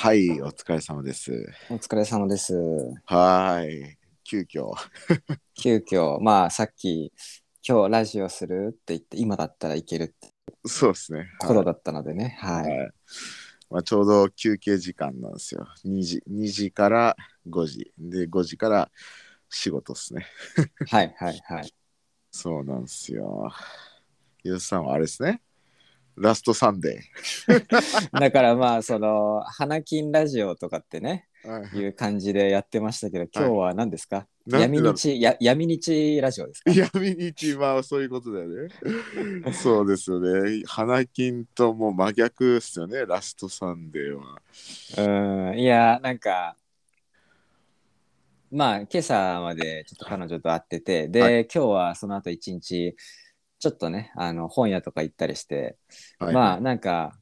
はい、お疲れ様です。お疲れ様です。はーい、急遽。急遽、まあさっき、今日ラジオするって言って、今だったらいけるってそうですね。ことだったのでね。はい。はいまあ、ちょうど休憩時間なんですよ。2時 ,2 時から5時。で、5時から仕事ですね。はい、はい、はい。そうなんですよ。ゆうさんはあれですね。ラストサンデ だからまあ、その、花金ラジオとかってね、ー。はいいう感じでやってましたけど、今日は何ですか、なんでだろう闇日、や闇日ラジオですか？闇日はそういうことだよね。そうですよね。花金ともう真逆ですよね。ラストサンデーは。うん、いや、なんか、まあ、今朝までちょっと彼女と会ってて、で、は今日はその後一日、ちょっとね、あの、本屋とか行ったりして、はい、まあ、なんか、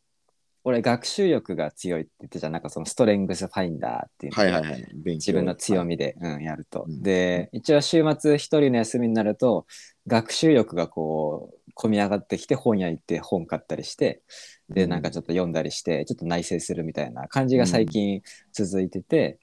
俺、学習欲が強いって言ってたじゃん、なんかそのストレングスファインダーっていうのはいはいはい。自分の強みで、うん、やると。うん。で、一応週末一人の休みになると、学習欲がこう、込み上がってきて本屋行って本買ったりして、で、うん。なんかちょっと読んだりして、ちょっと内省するみたいな感じが最近続いてて、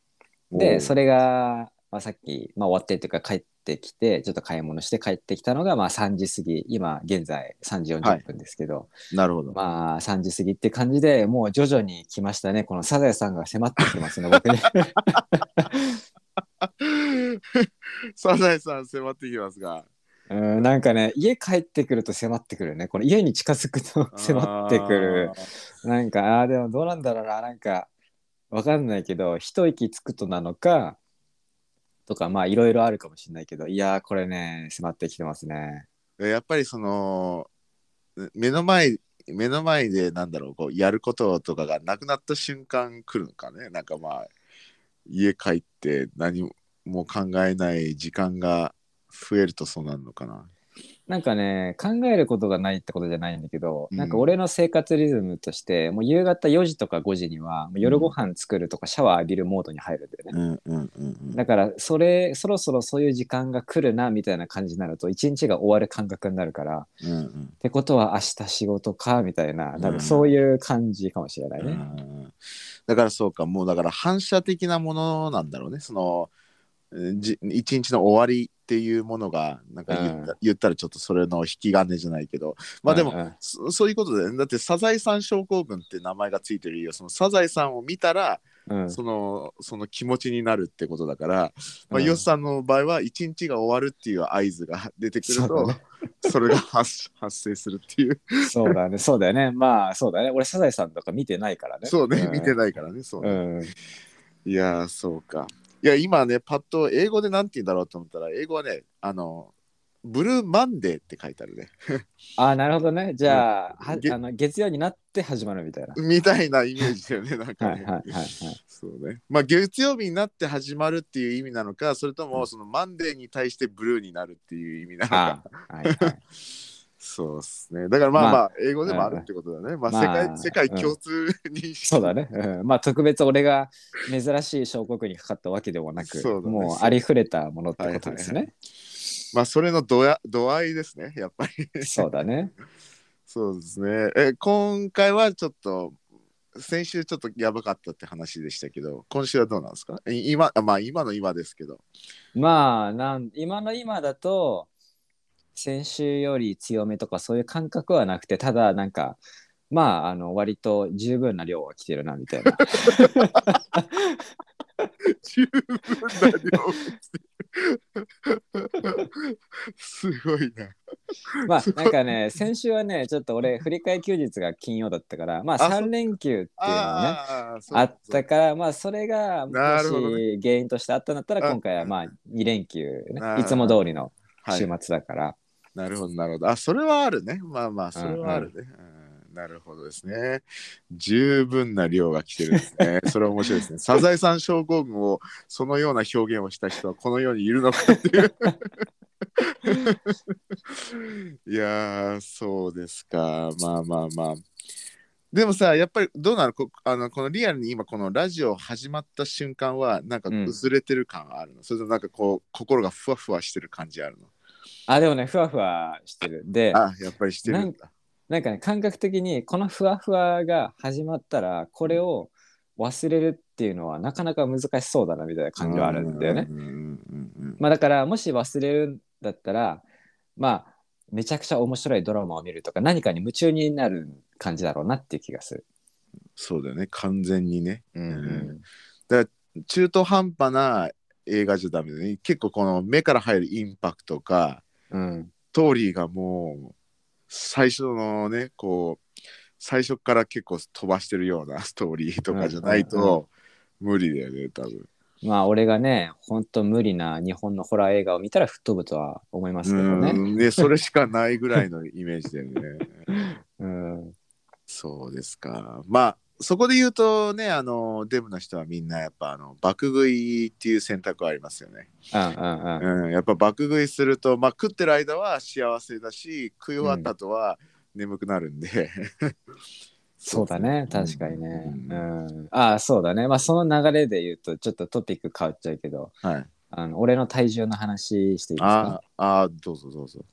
で、それれが、まあ、さっき、まあ、終わってっていうか帰ってきて、ちょっと買い物して帰ってきたのが、まあ3時過ぎ、今現在3時40分ですけど、なるほど。まあ3時過ぎって感じでもう徐々に来ましたね。このサザエさんが迫ってきてますね、僕に。サザエさん迫ってきますが。うん、なんかね、家帰ってくると迫ってくるね。この家に近づくと迫ってくる。なんか、あでもどうなんだろうな。なんか、わかんないけど、一息つくとなのか、とか、まあいろいろあるかもしれないけど、いやー、これね、迫ってきてますね。やっぱりその目の前目の前でなんだろうこうやることとかがなくなった瞬間来るのかねなんかまあ家帰って何も考えない時間が増えるとそうなるのかな。なんかね、考えることがないってことじゃないんだけど、うんなんか俺の生活リズムとして、もう夕方4時とか5時には、もう夜ご飯作るとかシャワー浴びるモードに入るんだよね。うんうんうんうん。だから、それ、そろそろそういう時間が来るな、みたいな感じになると、一日が終わる感覚になるから、うんうんってことは明日仕事か、みたいな、多うん分そういう感じかもしれないね。うんだからそうかもうだから反射的なものなんだろうねそのえじ一日の終わりっていうものがなんか言った,、うん。言ったらちょっとそれの引き金じゃないけど。まあでも、うん。うんそそういうことだよね。だってサザエさん症候群って名前がついてるよ。そのサザエさんを見たら、うん。そのその気持ちになるってことだから、まあ、うん。ヨシさんの場合は一日が終わるっていう合図が出てくるとそうだそ,、れが発発生するっていう。そうだね、そうだよね。まあ、そうだね。俺、サザエさんとか見てないからね。そうね、見てい。ないからね。そうね、うん。いやー、そうか。いや、今ね、パッと英語でなんて言うんだろうと思ったら、英語はね、あの、ブルーマンデーって書いてあるね。ああ、なるほどね。じゃあ、はげあの月曜になって始まるみたいな。みたいなイメージだよね、なんかね。はいはいはいはい。そうね。まあ、月曜日になって始まるっていう意味なのか、それとも、うんそのマンデーに対してブルーになるっていう意味なのあか。あ、はいはい。そうですね。だからまあまあ、まあ英語でもあるってことだね。まあ、まあ世界、世界共通に、そうだね。うん、まあ特別俺が珍しい小国にかかったわけでもなく、ねもうありふれたものってことですね。まあ、それの度や度合いですね、やっぱり。そうだね。そうですね。え、今回はちょっと、先週ちょっとやばかったって話でしたけど、今週はどうなんですか？い今、あまあ今の今ですけど。まあなん今の今だと先週より強めとかそういう感覚はなくてただなんかまああの割と十分な量は来てるなみたいな。十分な量すごいな。まあなんかね先週はねちょっと俺振り替え休日が金曜だったからまああそう3連休っていうのはねあったからまあそれがもし原因としてあったんだったらあ今回はまあ2連休ね。いつも通りのはい週末だから、なるほど、なるほど。あ、それはあるね。まあまあ、それはあるね。うんなるほどですね。十分な量が来てるんですね。それは面白いですね。サザエさん症候群をそのような表現をした人はこの世にいるのかっていう。いやー、そうですか。まあまあまあ。でもさ、やっぱりどうなの？こあのこのリアルに今このラジオ始まった瞬間はなんかうん薄れてる感あるの、それともなんかこう心がふわふわしてる感じあるの？あでもねふわふわしてる。であ、やっぱりしてるんだ。なんかね感覚的にこのふわふわが始まったらこれを忘れるっていうのはなかなか難しそうだなみたいな感じはあるんだよね。まあだからもし忘れるんだったらまあめちゃくちゃ面白いドラマを見るとか何かに夢中になる感じだろうなっていう気がする。そうだよね。完全にね。うんうん。中途半端な映画じゃダメだね。結構この目から入るインパクトかうんストーリーがもう最初のねこう最初から結構飛ばしてるような ストーリーとかじゃないと無理だよね多分。まあ俺がね本当無理な日本のホラー映画を見たら吹っ飛ぶとは思いますけどね。うんね それしかないぐらいのイメージだよね。うんそうですか。まあそこで言うとねあのデブの人はみんなやっぱあの爆食いっていう選択はありますよね。うんうんうんうん、やっぱ爆食いすると、まあ、食ってる間は幸せだし食い終わった後は眠くなるんで、そうだね確かにね。ううん。ん、ああそうだね。まあその流れで言うとちょっとトピック変わっちゃうけどはい、あの俺の体重の話していいですか？ああどうぞどうぞ。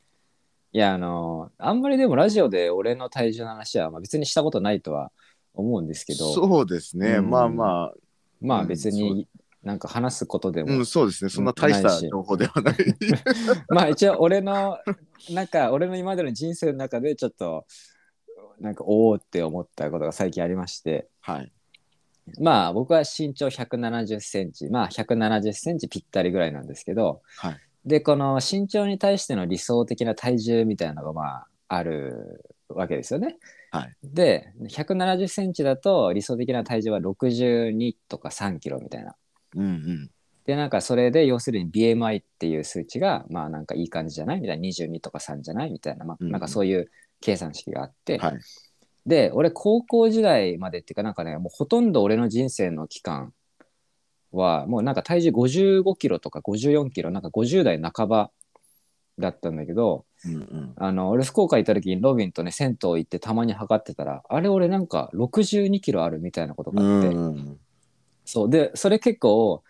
いやあのあんまりでもラジオで俺の体重の話はまあ別にしたことないとは思うんですけど。そうですね、うん。まあままあうん別になんか話すことであ、も、うん、そうですね。そんな大した情報ではない。まあ一応俺のなんか俺の今までの人生の中でちょっとなんかおおって思ったことが最近ありまして。はい。まあ僕は身長170センチ。まあ170センチぴったりぐらいなんですけど。はい。でこの身長に対しての理想的な体重みたいなのがまああるわけですよね。はい。で170センチだと理想的な体重は62とか3キロみたいな。うんうん。でなんかそれで要するに BMI っていう数値がまあなんかいい感じじゃないみたいな22とか3じゃないみたいな、まあ、うんなんかそういう計算式があって、はい。で俺高校時代までっていうかなんかねもうほとんど俺の人生の期間はもうなんか体重55キロとか54キロなんか50代半ばだったんだけどうんうん。あの俺福岡行った時にロビンとね銭湯行ってたまに測ってたらあれ俺なんか62キロあるみたいなことがあって、うん。そう。でそれ結構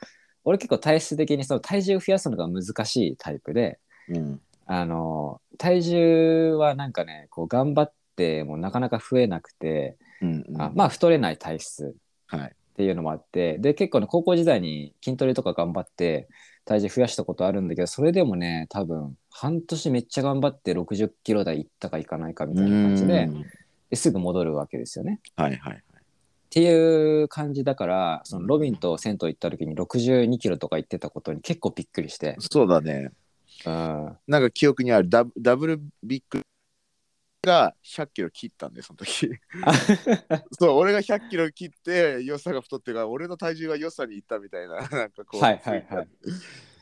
俺結構体質的にその体重増やすのが難しいタイプでうん。あの体重はなんかねこう頑張ってもなかなか増えなくて、うんうん。あまあ太れない体質はい。っていうのもあってで結構ね高校時代に筋トレとか頑張って体重増やしたことあるんだけどそれでもね多分半年めっちゃ頑張って60キロ台いったかいかないかみたいな感じでうん。ですぐ戻るわけですよね。はいはいっていう感じだからそのロビンと銭湯行った時に62キロとか言ってたことに結構びっくりして、そうだね。うん、なんか記憶にある。ダブダブルビッグが100キロ切ったんでその時。そう俺が100キロ切って良さが太ってから俺の体重が良さにいったみたいな なんかこうはいはいはい。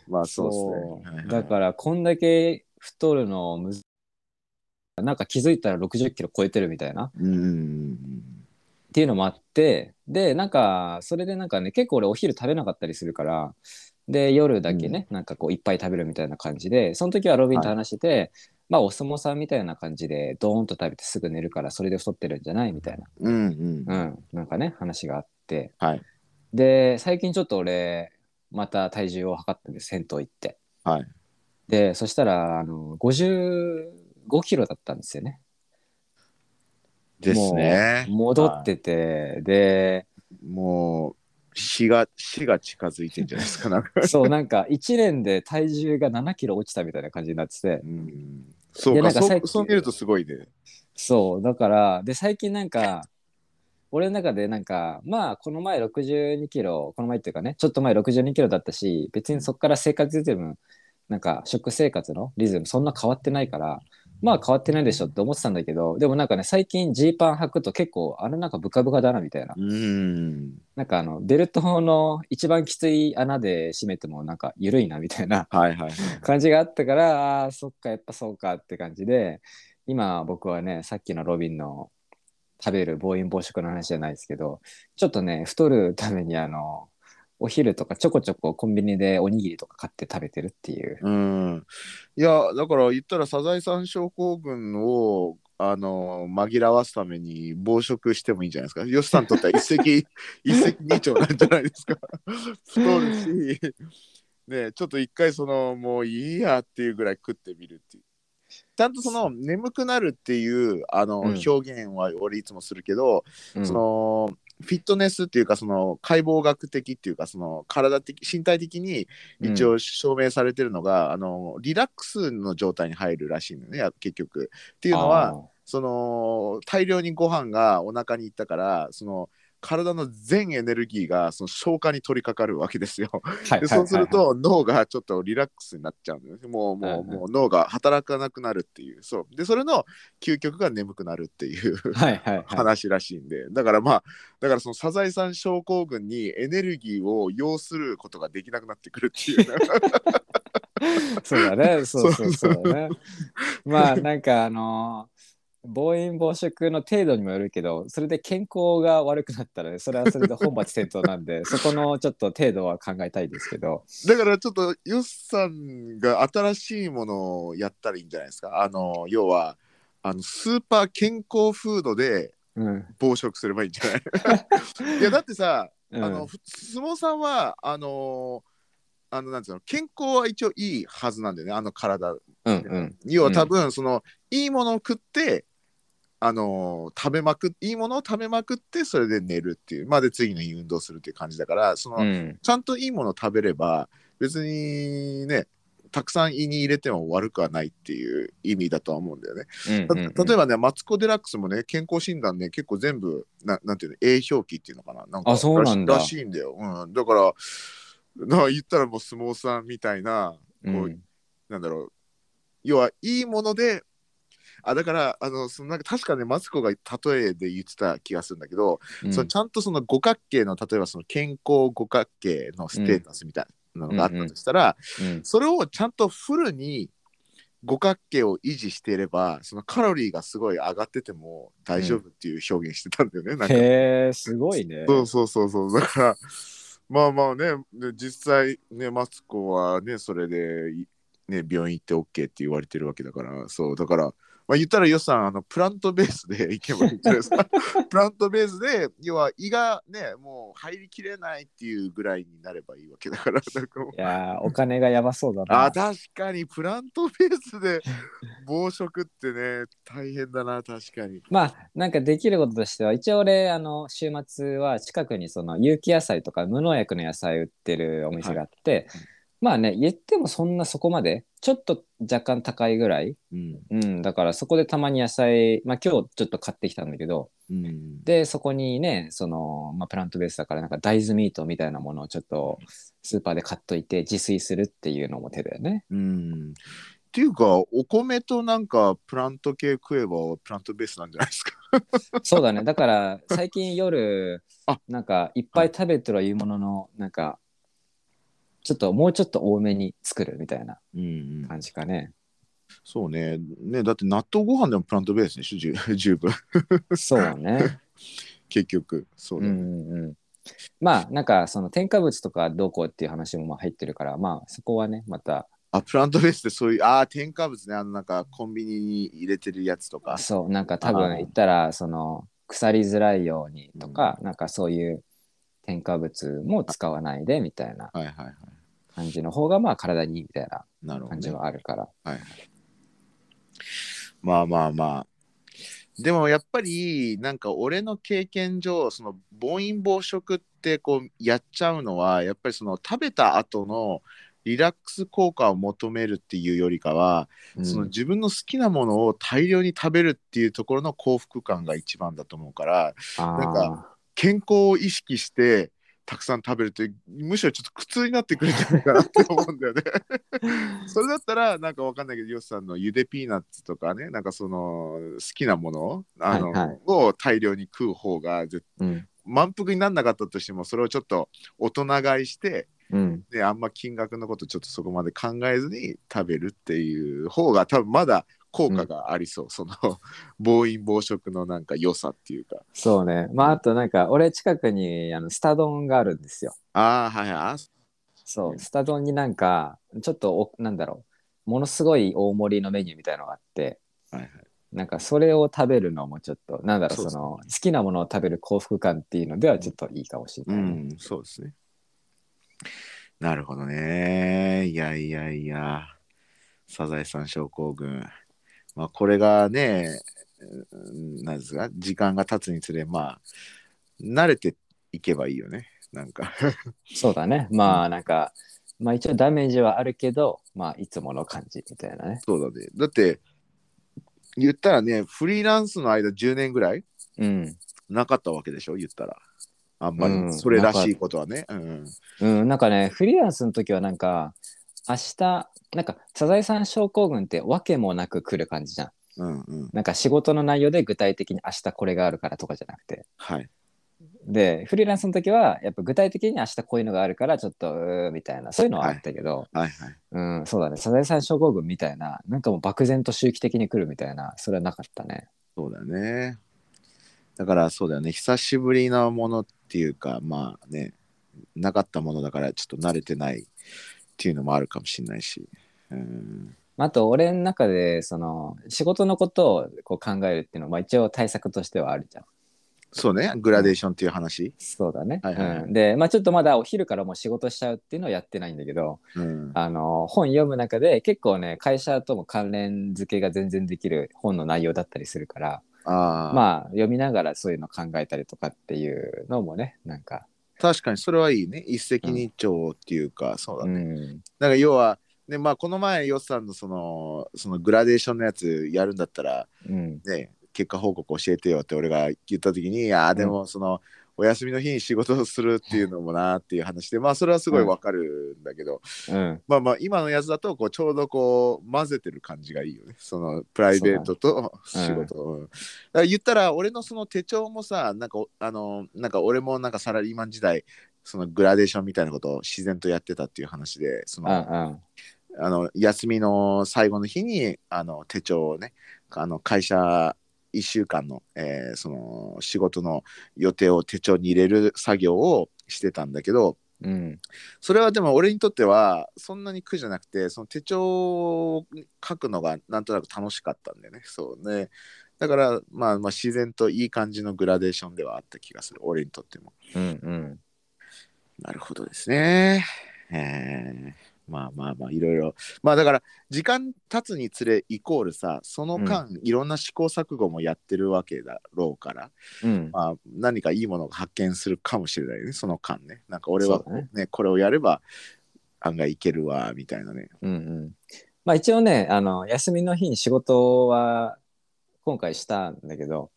まあそうそですね。う。だからこんだけ太るのむずなんか気づいたら60キロ超えてるみたいな。うん。うんっていうのもあってでなんかそれでなんかね結構俺お昼食べなかったりするからで夜だけね、なんかこういっぱい食べるみたいな感じでその時はロビンと話してて、まあお相撲さんみたいな感じでドーンと食べてすぐ寝るからそれで太ってるんじゃない？みたいな、うんうんうん、なんかね話があって。はい。で最近ちょっと俺また体重を測ってて銭湯行って。はい。でそしたらあの55キロだったんですよね。ですね。もう戻ってて、でもう死が死が近づいてんじゃないですかなんか。そうなんか1年で体重が7キロ落ちたみたいな感じになってて。うんそうでかそなんか最近うそう見るとすごいね。そうだからで最近なんか俺の中でなんかまあこの前62キロこの前っていうかねちょっと前62キロだったし別にそこから生活リズムなんか食生活のリズムそんな変わってないからまあ変わってないでしょって思ってたんだけどでもなんかね最近ジーパン履くと結構あれなんかブカブカだなみたいな。うん。なんかあのベルトの一番きつい穴で締めてもなんか緩いなみたいなはいはいはい。感じがあったからあーそっかやっぱそうかって感じで今僕はねさっきのロビンの食べる暴飲暴食の話じゃないですけどちょっとね太るためにあのお昼とかちょこちょこコンビニでおにぎりとか買って食べてるっていううんいやだから言ったらサザエさん症候群をあの紛らわすために暴食してもいいんじゃないですか。ヨシさんにとっては一石 一石二鳥なんじゃないですか。太るし、ね、ちょっと一回そのもういいやっていうぐらい食ってみるっていう。ちゃんとその眠くなるっていうあの、うん表現は俺いつもするけど、うんそのフィットネスっていうかその解剖学的っていうかその体的身体的に一応証明されてるのが、あのリラックスの状態に入るらしいのねや結局。っていうのはその大量にご飯がお腹に行ったからその体の全エネルギーがその消化に取り掛かるわけですよ。でそうすると脳がちょっとリラックスになっちゃうのよ。もうもうもう脳が働かなくなるっていう。そうでそれの究極が眠くなるっていう話らしいんでだからまあだからそのサザエさん症候群にエネルギーを要することができなくなってくるっていう。そうだねそうそうそうね。まあなんかあのー暴飲暴食の程度にもよるけどそれで健康が悪くなったら、ね、それはそれで本末転倒なんで そこのちょっと程度は考えたいですけど。だからちょっとヨッさんが新しいものをやったらいいんじゃないですか。あの要はあのスーパー健康フードで暴食すればいいんじゃない、うん、いやだってさ、うん、あの相撲さんはあのあのなんていうの健康は一応いいはずなんだよねあの体、うんうん、要は多分その、いいものを食ってあの食べまくいいものを食べまくってそれで寝るっていう。まあで次の日運動するっていう感じだからその、うん、ちゃんといいものを食べれば別にねたくさん胃に入れても悪くはないっていう意味だとは思うんだよね。うんうんうん、例えばねマツコ・デラックスもね健康診断ね結構全部ななんていうの A 表記っていうのかな？なんかあそうなんだ。らしいんだよ。うん、だからな言ったらもう相撲さんみたいなこう、うん、なんだろう。要はいいものであだからあのそのなんか確かねマツコが例えで言ってた気がするんだけど、うん、そのちゃんとその五角形の例えばその健康五角形のステータスみたいなのがあったとしたら、それをちゃんとフルに五角形を維持していればそのカロリーがすごい上がってても大丈夫っていう表現してたんだよね。うん、へえすごいね。そうそうそうそうだからまあまあね実際ねマツコはねそれでね病院行って OK って言われてるわけだからそうだからまあ、言ったらよさんあのプラントベースで いけばいいんじゃないですか。プラントベースで要は胃がねもう入りきれないっていうぐらいになればいいわけだからいやお金がやばそうだな。あ確かにプラントベースで暴食ってね大変だな確かに。まあなんかできることとしては一応俺あの週末は近くにその有機野菜とか無農薬の野菜売ってるお店があって、はいまあね言ってもそんなそこまでちょっと若干高いぐらい、うん、うん、だからそこでたまに野菜、まあ、今日ちょっと買ってきたんだけど、うん、でそこにねその、まあ、プラントベースだからなんか大豆ミートみたいなものをちょっとスーパーで買っといて自炊するっていうのも手だよね。うん。っていうかお米となんかプラント系食えばプラントベースなんじゃないですか。そうだね。だから 最近夜なんかいっぱい食べてるいうもののなんかちょっともうちょっと多めに作るみたいな感じかね。そうね。ねだって納豆ご飯でもプラントベースでしょ 十分。そうね。結局そうだね、うんうん、まあなんかその添加物とかどうこうっていう話もまあ入ってるからまあそこはねまた。あプラントベースってそういうああ添加物ねあのなんかコンビニに入れてるやつとか。そうなんか多分言ったらその腐りづらいようにとか、うん、なんかそういう添加物も使わないでみたいな感じの方がまあ体にいいみたいな感じはあるから。はいはい、まあまあまあ。でもやっぱりなんか俺の経験上その暴飲暴食ってこうやっちゃうのはやっぱりその食べた後のリラックス効果を求めるっていうよりかは、うん、その自分の好きなものを大量に食べるっていうところの幸福感が一番だと思うからなんか健康を意識してたくさん食べるとむしろちょっと苦痛になってくるんじゃないかなって思うんだよね。それだったらなんかわかんないけどヨシさんのゆでピーナッツとかねなんかその好きなものあの、はいはい、を大量に食う方が、うん、満腹にならなかったとしてもそれをちょっと大人買いして、うん、であんま金額のことちょっとそこまで考えずに食べるっていう方が多分まだ効果がありそう、うん、その 暴飲暴食のなんか良さっていうか。そうね。まああとなんか俺近くにあのスタ丼があるんですよ。ああはいはい。そう。スタ丼になんかちょっとおなんだろう。ものすごい大盛りのメニューみたいのがあって、はいはい、なんかそれを食べるのもちょっとなんだろうその好きなものを食べる幸福感っていうのではちょっといいかもしれない、うん、そうですね。なるほどね。いやいやいや。サザエさん症候群まあ、これがね、なんですか、時間が経つにつれ、まあ、慣れていけばいいよね。なんかそうだね。まあなんか、まあ一応ダメージはあるけど、まあいつもの感じみたいなね。そうだね。だって、言ったらね、フリーランスの間10年ぐらいうん。なかったわけでしょ、言ったら。あんまうんりそれらしいことはね。うん。うん、なんかね、フリーランスの時はなんか、明日、なんか、サザエさん症候群ってわけもなく来る感じじゃん。うんうん。なんか仕事の内容で具体的に明日これがあるからとかじゃなくて。はい。で、フリーランスの時は、やっぱ具体的に明日こういうのがあるから、ちょっと、うーみたいな、そういうのはあったけど、はいはい。うん、そうだね、サザエさん症候群みたいな、なんかもう漠然と周期的に来るみたいな、それはなかったね。そうだよね。だからそうだよね。久しぶりなものっていうか、まあね、なかったものだからちょっと慣れてないっていうのもあるかもしれないし。うん。あと、俺の中で、その、仕事のことをこう考えるっていうのは、まあ一応対策としてはあるじゃん。そうね。グラデーションっていう話。そうだね。はいはいはいうん、で、まあちょっとまだお昼からもう仕事しちゃうっていうのはやってないんだけど、うん。あの、本読む中で結構ね、会社とも関連付けが全然できる本の内容だったりするから、ああ。まあ読みながらそういうの考えたりとかっていうのもね、なんか、確かにそれはいいね。一石二鳥っていうか、そうだね。うん、なんか要は、ね、まあこの前、ヨッさんのその、そのグラデーションのやつやるんだったら、うん、ね、結果報告教えてよって俺が言った時に、いや、でもその、お休みの日に仕事をするっていうのもなっていう話で、まあそれはすごいわかるんだけど、うん、まあまあ今のやつだとこうちょうどこう混ぜてる感じがいいよね。そのプライベートと仕事。うん。だから言ったら俺のその手帳もさ、なんかおあの、なんか俺もなんかサラリーマン時代、そのグラデーションみたいなことを自然とやってたっていう話で、その、うん、うん、あの休みの最後の日にあの手帳をねあの会社1週間の,、えーその仕事の予定を手帳に入れる作業をしてたんだけどうん、それはでも俺にとってはそんなに苦じゃなくてその手帳を書くのがなんとなく楽しかったんだよね。そうね。だから、まあ、まあ自然といい感じのグラデーションではあった気がする。俺にとっても。うん、うん。なるほどですね。えーまあまあまあいろいろ。まあだから時間経つにつれイコールさその間、いろんな試行錯誤もやってるわけだろうから、うん、まあ、何かいいものが発見するかもしれないねその間ね。なんか俺はね。ねこれをやれば案外いけるわみたいなね。うん、うん。まあ一応ね、あの、休みの日に仕事は今回したんだけど、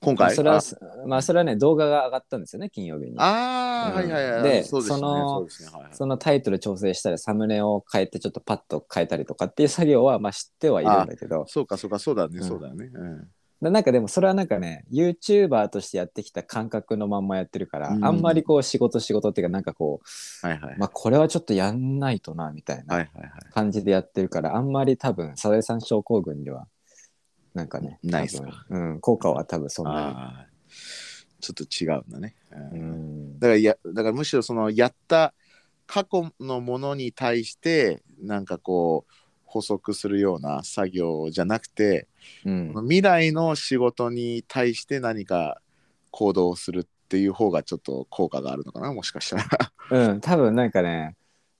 今回？まあそれはあ、まあそれはね、動画が上がったんですよね、金曜日に。あー、うん。はいはいはい。でそのそのタイトル調整したり、サムネを変えて、ちょっとパッと変えたりとかっていう作業は、まあ知ってはいるんだけど、そうかそうかそうだね、うん。そうだよね、うん、ななんかでもそれはなんかね、YouTuber としてやってきた感覚のまんまやってるから、うん。あんまりこう仕事仕事っていうか、なんかこはいはい、う、まあこれはちょっとやんないとな、みたいなはいはいはい。感じでやってるから、あんまり多分、サザエさん症候群では、なんかね、ないっす多か？分うん、効果は多分そんなあー。ちょっと違うんだね、に。ううん。んだからやだからむしろそのやった過去のものに対してなんかこう補足するような作業じゃなくて、うん。未来の仕事に対して何か行動をするっていう方がちょっと効果があるのかなもしかしたら。うん、多分なんかね、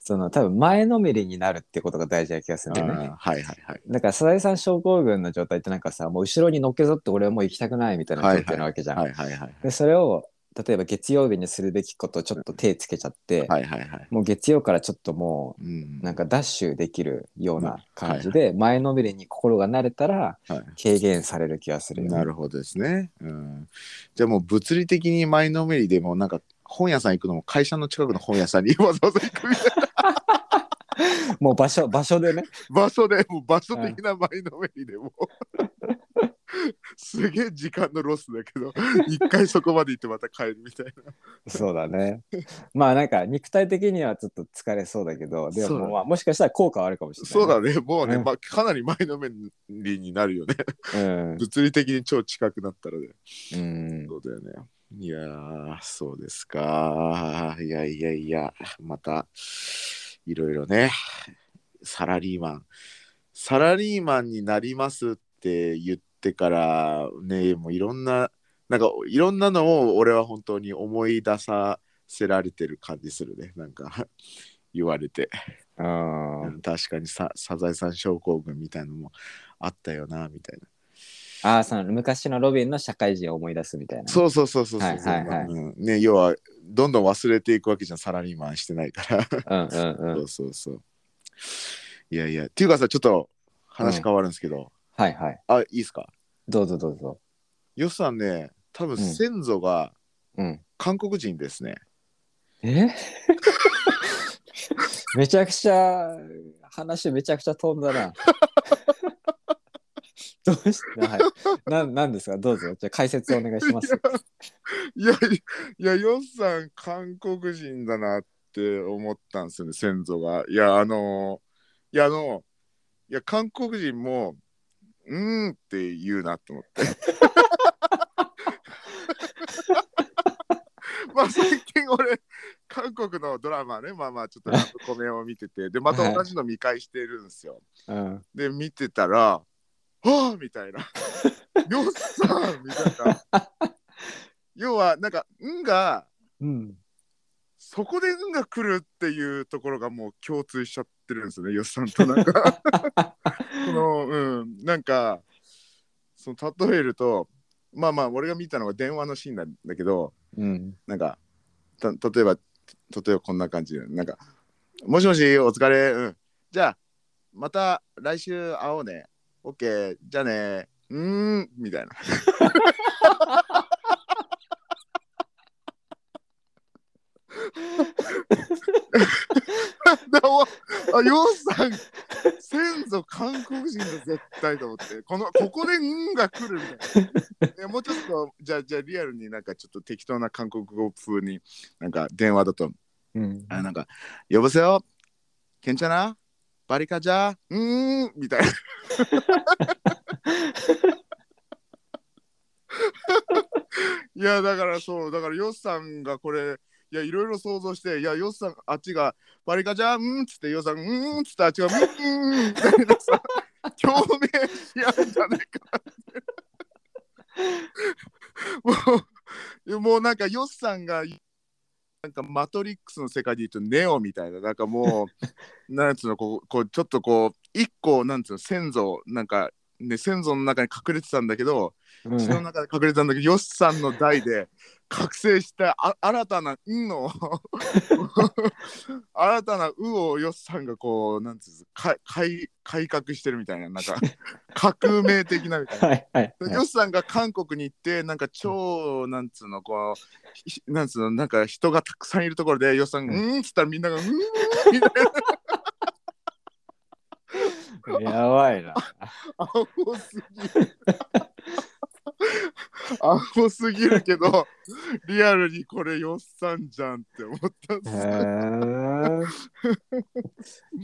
その多分前のめりになるってことが大事な気がするんだよね。はいはいはい。だから、サザエさん症候群の状態ってなんかさ、もう後ろにのっけぞって俺はもう行きたくないみたいな状態なわけじゃん。はいはいはい。で、それを、例えば月曜日にするべきことちょっと手つけちゃって、はいはいはい。もう月曜からちょっともうんう、なんかダッシュできるような感じで、前のめりに心が慣れたらはい軽減される気がするよね、なるほどですね。うん、じゃあもう物理的に前のめりでもなんか本屋さん行くのも会社の近くの本屋さんに わざわざ行くみたいな もう場所、場所でね。場所でもう場所的な前のめりでもすげえ時間のロスだけど 一回そこまで行ってまた帰るみたいな。そうだね。まあなんか肉体的にはちょっと疲れそうだけど、でもまあもしかしたら効果はあるかもしれない、そうだねもうね、うんまあ、かなり前のめりになるよねうん。物理的に超近くなったらね。うん。そうだよね。いやー、そうですか。いやいやいや、また、いろいろね、サラリーマン。サラリーマンになりますって言ってから、ね、もういろんな、なんかいろんなのを俺は本当に思い出させられてる感じするね。なんか言われて。うんうん確かにさサザエさん症候群みたいなのもあったよな、みたいな。ああ、その昔のロビンの社会人を思い出すみたいな。そうそうそうそうそう、はいはいはいうんね要はどんどん忘れていくわけじゃんサラリーマンしてないからうんうんうん。そうそうそういやいやっていうかさちょっと話変わるんですけど、はいはい。あいいですか？どうぞどうぞ。よっさんね多分うん先祖がうん。韓国人ですね、え？めちゃくちゃ話めちゃくちゃ飛んだな。どうして、はい、ななんですか？どうぞ。じゃあ解説お願いします。いやいやよっさん韓国人だなって思ったんですよね先祖が。いやあのいやあのいや韓国人もうーんって言うなと思って。まあ最近俺韓国のドラマねまあまあちょっとラブコメを見ててでまた同じの見返してるんですよ。うん、で見てたら「はあ!」みたいな「よっさん!」みたいな。要はなんか「ん」がうん、そこで「ん」が来るっていうところがもう共通しちゃってるんですよねよっさんとなんか。そのうんなんかその例えるとまあまあ俺が見たのが電話のシーンなんだけどうん、なんかた例えば例えばこんな感じでなんか「もしもしお疲れうん。じゃあまた来週会おうねオッケーじゃあね。うーん」みたいな。あようさん先祖韓国人だ絶対と思って。このここで「ん」が来るみたいな。いやもうちょっとじゃあじゃあリアルになんかちょっと適当な韓国語風になんか電話だと。うん、あなんか「呼ばせよ。けんちゃなバリカじゃうーん」みたいな。いやだからそうだからヨッさんがこれいやいろいろ想像していやヨッさんあっちがバリカじゃうんっつってヨッさんうんっつってあっちがうんうんみたいなさ共鳴し合うんじゃないか。もうもうなんかヨッさんがなんかマトリックスの世界で言うとネオみたいななんかもう なんつうのこうこうちょっとこう一個なんつうの先祖なんかね先祖の中に隠れてたんだけどうん。血の中で隠れてたんだけどヨッさんの代で覚醒したあ新たな「ん」の？新たな「う」をヨッさんがこうなんつうのか改改革してるみたいななんか 革命的なみたいな。はいはい、でヨッさんが韓国に行ってなんか超なんつうのこうひなんつうのなんか人がたくさんいるところでヨッさん「ううん」っつったらみんなが「うん」みたいなやばいな。アホすぎる。アホすぎるけどリアルにこれよっさんじゃんって思ったんです。へ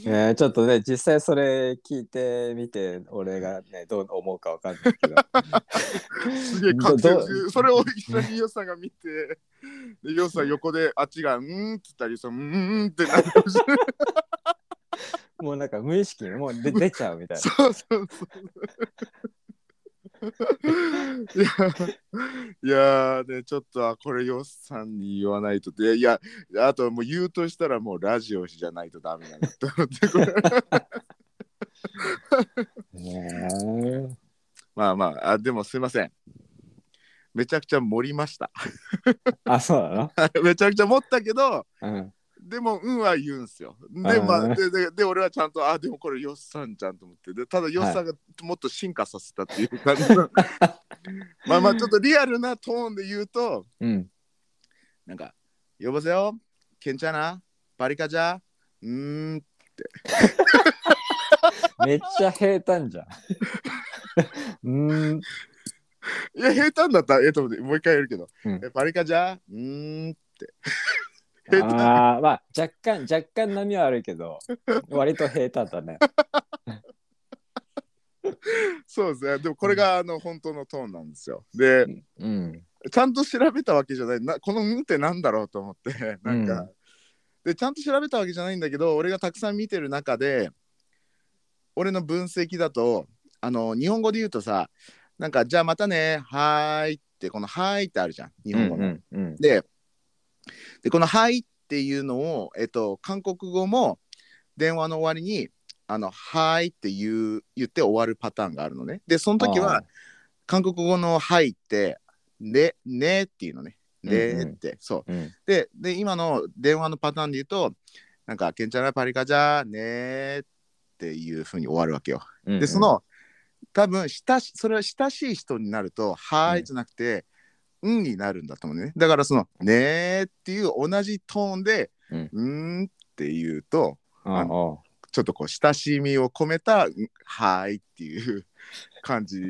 え。えー、ちょっとね実際それ聞いてみて俺がね どう思うかわかんないけど。すげえ覚醒どしてるそれを一緒によっさんが見てでよっさん横であっちが「うん」っつったりそのうん」うん」ってなってる。し もうなんか無意識にもうで出ちゃうみたいな。そうそうそう。いやいやーねちょっとあこれよっさんに言わないとでいやあともう言うとしたらもうラジオじゃないとダメだなと思ってこれ。まあまああでもすいません。めちゃくちゃ盛りました。あそうな めちゃくちゃ盛ったけどのうんでも「うん」は言うんすよ。でまあででで俺はちゃんとあでもこれよっさんじゃんと思って。でただよっさんがもっと進化させたっていう感じの。まあまあちょっとリアルなトーンで言うとうん。なんか「呼ばせよ。けんちゃな。バリカじゃうーんめっちゃ平坦じゃん。うーん。いや平坦だった。らええと思ってもう一回やるけど、うんえバリカじゃうーんって平坦ああまあ若干若干波はあるけど 割と平坦だね。そうですね。でもこれがあの本当のトーンなんですよ。でうん。ちゃんと調べたわけじゃない。なこの「ん」ってなんだろうと思ってなんか、うんでちゃんと調べたわけじゃないんだけど俺がたくさん見てる中で俺の分析だとあの日本語で言うとさなんかじゃあまたねはーいってこのはーいってあるじゃん日本語の。うんうん。ででこの「はい」っていうのを、えっと、韓国語も電話の終わりに「あのはい」って言う言って終わるパターンがあるのね。でその時は韓国語の「はい」って「で」ねっていうのね。でうんうんって、そう。うんで、で、今の電話のパターンで言うと、なんか、ケンチャラパリカじゃねーっていうふうに終わるわけよ。うんうんで、その、多分親し、それは親しい人になると、はーいじゃなくて、うんになるんだと思うね。だから、その、ねーっていう同じトーンで、うんうーんって言うと、ああちょっとこう、親しみを込めた、うんはーいっていう 感じ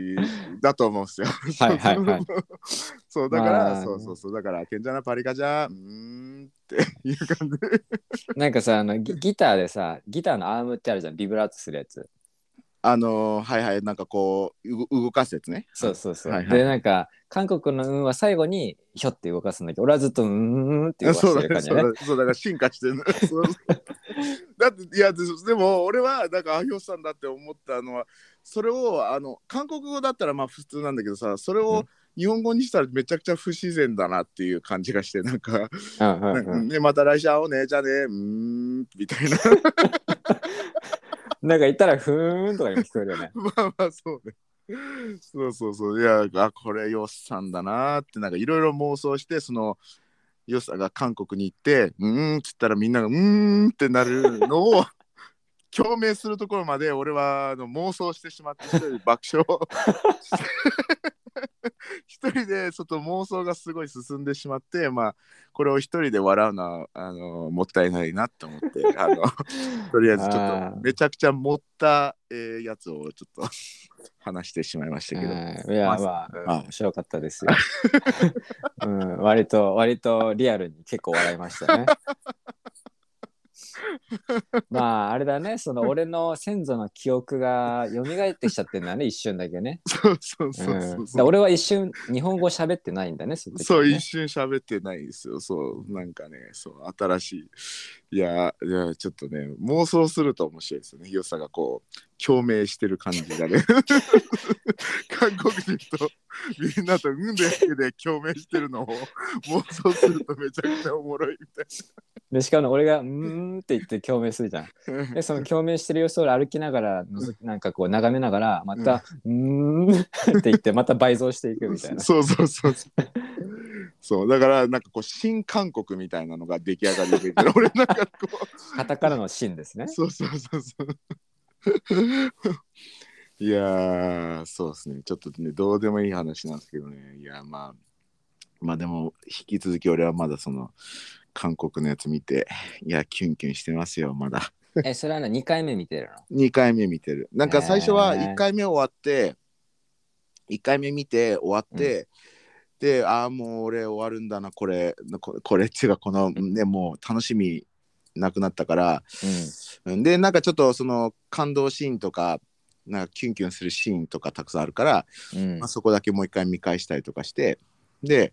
だと思うんですよ。はいはいはい。そう、だから、まあそうそうそう、だから、ケンチャラパリカじゃ、うーんっていう感じ。なんかさあのギギターでさギターのアームってあるじゃんビブラートするやつあのーはいはい、なんかこう、う動かすやつね。そうそうそう、はいはい。でなんか韓国の「運」は最後にひょって動かすんだけど俺はずっと「うーん」って動かしてる感じだね。そうだから進化してる だって、いや、ででも俺は、なんか、あひょさんだって思ったのは、それを、あの、韓国語だったらまあ普通なんだけどさ、それうん。を日本語にしたらめちゃくちゃ不自然だなっていう感じがして、なんか、うんうんなんかうん。ね、また来週会おうね、じゃあね、うーん、みたいな。なんか言ったら「ふーん」とか聞こえるよね まあまあそうね。そうそうそう。いや、あ、これヨッさんだなって、なんかいろいろ妄想して、その、ヨッさんが韓国に行って、うーんっつったらみんながうーんってなるのを 共鳴するところまで俺はあの妄想してしまって一人爆笑 一人でちょっと妄想がすごい進んでしまってまあこれを一人で笑うのはあのもったいないなと思って あのとりあえずちょっとめちゃくちゃ持った、えーやつをちょっと話してしまいましたけど、うん。いやまあ面白かったですよ、うん、割と割とリアルに結構笑いましたねまああれだね。その俺の先祖の記憶が蘇ってきちゃってんだね。一瞬だけね、そうそうそううん、そう。だから俺は一瞬日本語喋ってないんだねそね。そう一瞬喋ってないですよ。そうなんかねそう新しい。いやいやちょっとね妄想すると面白いですよね。良さがこう共鳴してる感じがね。韓国人とみんなと運でで共鳴してるのを妄想するとめちゃくちゃおもろいみたいでしかも俺が「うーん」って言って共鳴するじゃん。なでその共鳴してる様子を歩きながらのぞなんかこう眺めながらまた「うーん」って言ってまた倍増していくみたいな。そうそうそうそう。そう。だからなんかこう新韓国みたいなのが出来上がりで俺なんかこう カタカナの芯ですね。そうそうそうそう。いやー、そうですね。ちょっとね、どうでもいい話なんですけどね。いや、まあ、まあでも、引き続き俺はまだその、韓国のやつ見て、いや、キュンキュンしてますよ、まだ。えそれはね2回目見てるの？2回目見てる。なんか最初はへー1回目終わって、1回目見て終わって、で、ああ、もう俺終わるんだな、これ、ここれっていうか、このね、もう楽しみなくなったから、うん。でなんかちょっとその感動シーンとかなんかキュンキュンするシーンとかたくさんあるから、うん。まあ、そこだけもう一回見返したりとかしてで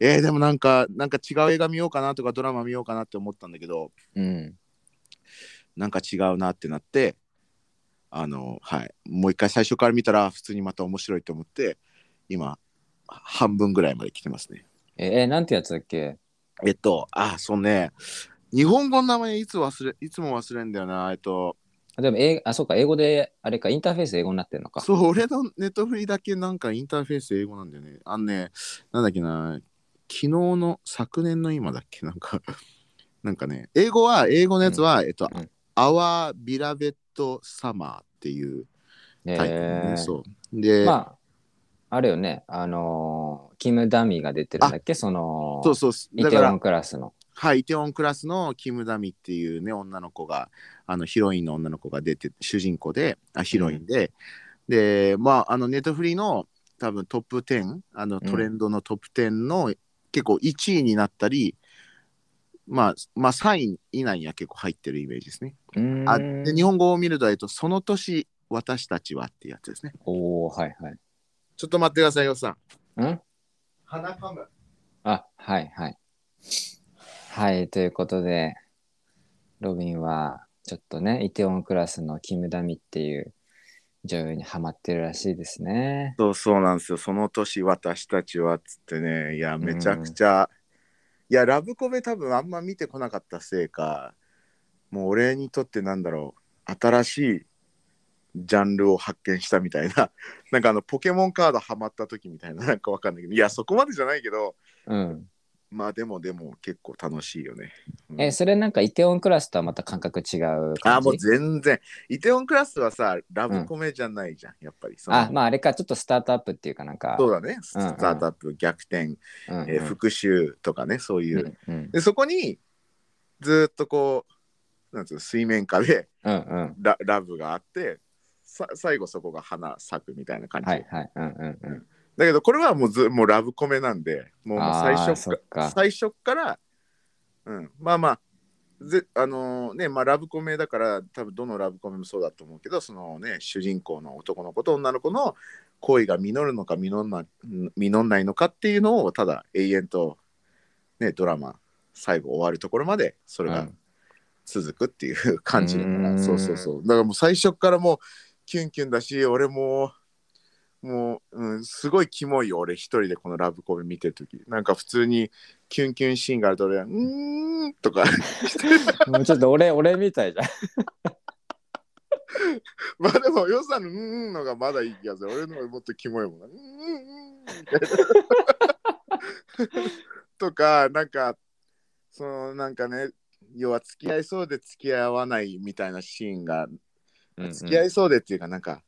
えーでもなんかなんか違う映画見ようかなとかドラマ見ようかなって思ったんだけどうん。なんか違うなってなってあのはい。もう一回最初から見たら普通にまた面白いと思って今半分ぐらいまで来てますね。ええなんてやつだっけ？えっとあそうね日本語の名前いつ忘れいつも忘れんだよなえっと。あでもえあそうか英語であれかインターフェース英語になってるのか。そう、俺のネットフリだけなんかインターフェース英語なんだよね。あのね、なんだっけな、昨日の昨年の今だっけなんか、なんかね、英語は、英語のやつは、えっと、うん。Our Beloved Summer っていうタイトルね、えーそう。で、まああるよねあのーキム・ダミーが出てるんだっけそのそうそう、イテウォン、クラスのはい、イテウォンクラスのキム・ダミっていうね、女の子が、あのヒロインの女の子が出て、主人公で、あヒロインで、で、まあ、あのネットフリの多分トップ10、あのトレンドのトップ10の結構1位になったり、まあ、まあ3位以内には結構入ってるイメージですね。うーんあで日本語を見ると、えっと、その年、私たちはっていうやつですね。おおはいはいちょっと待ってくださいよ、さん。ん？鼻かむ。あはいはいはいということでロビンはちょっとねイテウォンクラスのキム・ダミっていう女優にハマってるらしいですねそうそうなんですよ。その年私たちはっつってね、いや、めちゃくちゃ、いや、ラブコメ多分あんま見てこなかったせいか、もう俺にとってなんだろう、新しいジャンルを発見したみたいな なんかあのポケモンカードハマった時みたいななんかわかんないけどいやそこまでじゃないけどうん。まあでもでも結構楽しいよね。うん。え、それなんかイテオンクラスとはまた感覚違う感じ？あもう全然。イテオンクラスはさラブコメじゃないじゃん、やっぱりその。あ、まああれか、ちょっとスタートアップっていうかなんか。そうだね。スタートアップ、逆転、うんうん。えー復讐とかねそういう、うんうん。でそこにずーっとこうなんつうの水面下でうんうん。ララブがあってさ最後そこが花咲くみたいな感じ、はいはい。うんうんうん。だけどこれはもうずもうラブコメなんでもうもう最初か最初から、うん、まあまあぜあのねまあラブコメだから多分どのラブコメもそうだと思うけどそのね主人公の男の子と女の子の恋が実るのか実んな実んないのかっていうのをただ永遠とねドラマ最後終わるところまでそれがうん。続くっていう感じだから、うーん。そうそうそう。だからもう最初からもうキュンキュンだし俺ももう、うん、すごいキモいよ俺一人でこのラブコメ見てる時。なんか普通にキュンキュンシーンがあると俺は「うーん」とか。もうちょっと俺、俺みたいじゃん。まあでもよさんの「うーん」のがまだいい気がする。俺の方がもっとキモいもんな「うーんうん」みたいなとかなんかそのなんかね要は付き合いそうで付き合わないみたいなシーンが付き合いそうでっていうかなんか、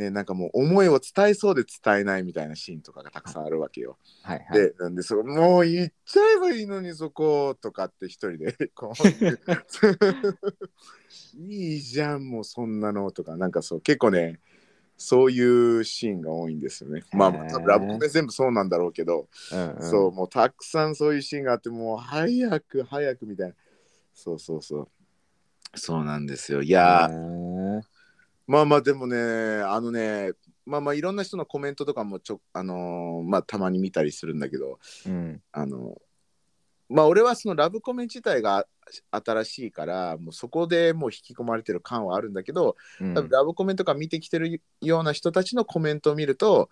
ねなんかもう思いを伝えそうで伝えないみたいなシーンとかがたくさんあるわけよ。はいはい。でなんでそもう言っちゃえばいいのにそことかって一人でこういいじゃんもうそんなのとかなんかそう結構ねそういうシーンが多いんですよね。まあまあ多分ラブコメ全部そうなんだろうけど、うんうん。そうもうたくさんそういうシーンがあってもう早く早くみたいな。そうそうそう。そうなんですよ。いやーまあまあでもねあのねまあまあいろんな人のコメントとかもちょあのーまあたまに見たりするんだけどうん。あのまあ俺はそのラブコメ自体が新しいからもうそこでもう引き込まれてる感はあるんだけどうん。多分ラブコメとか見てきてるような人たちのコメントを見ると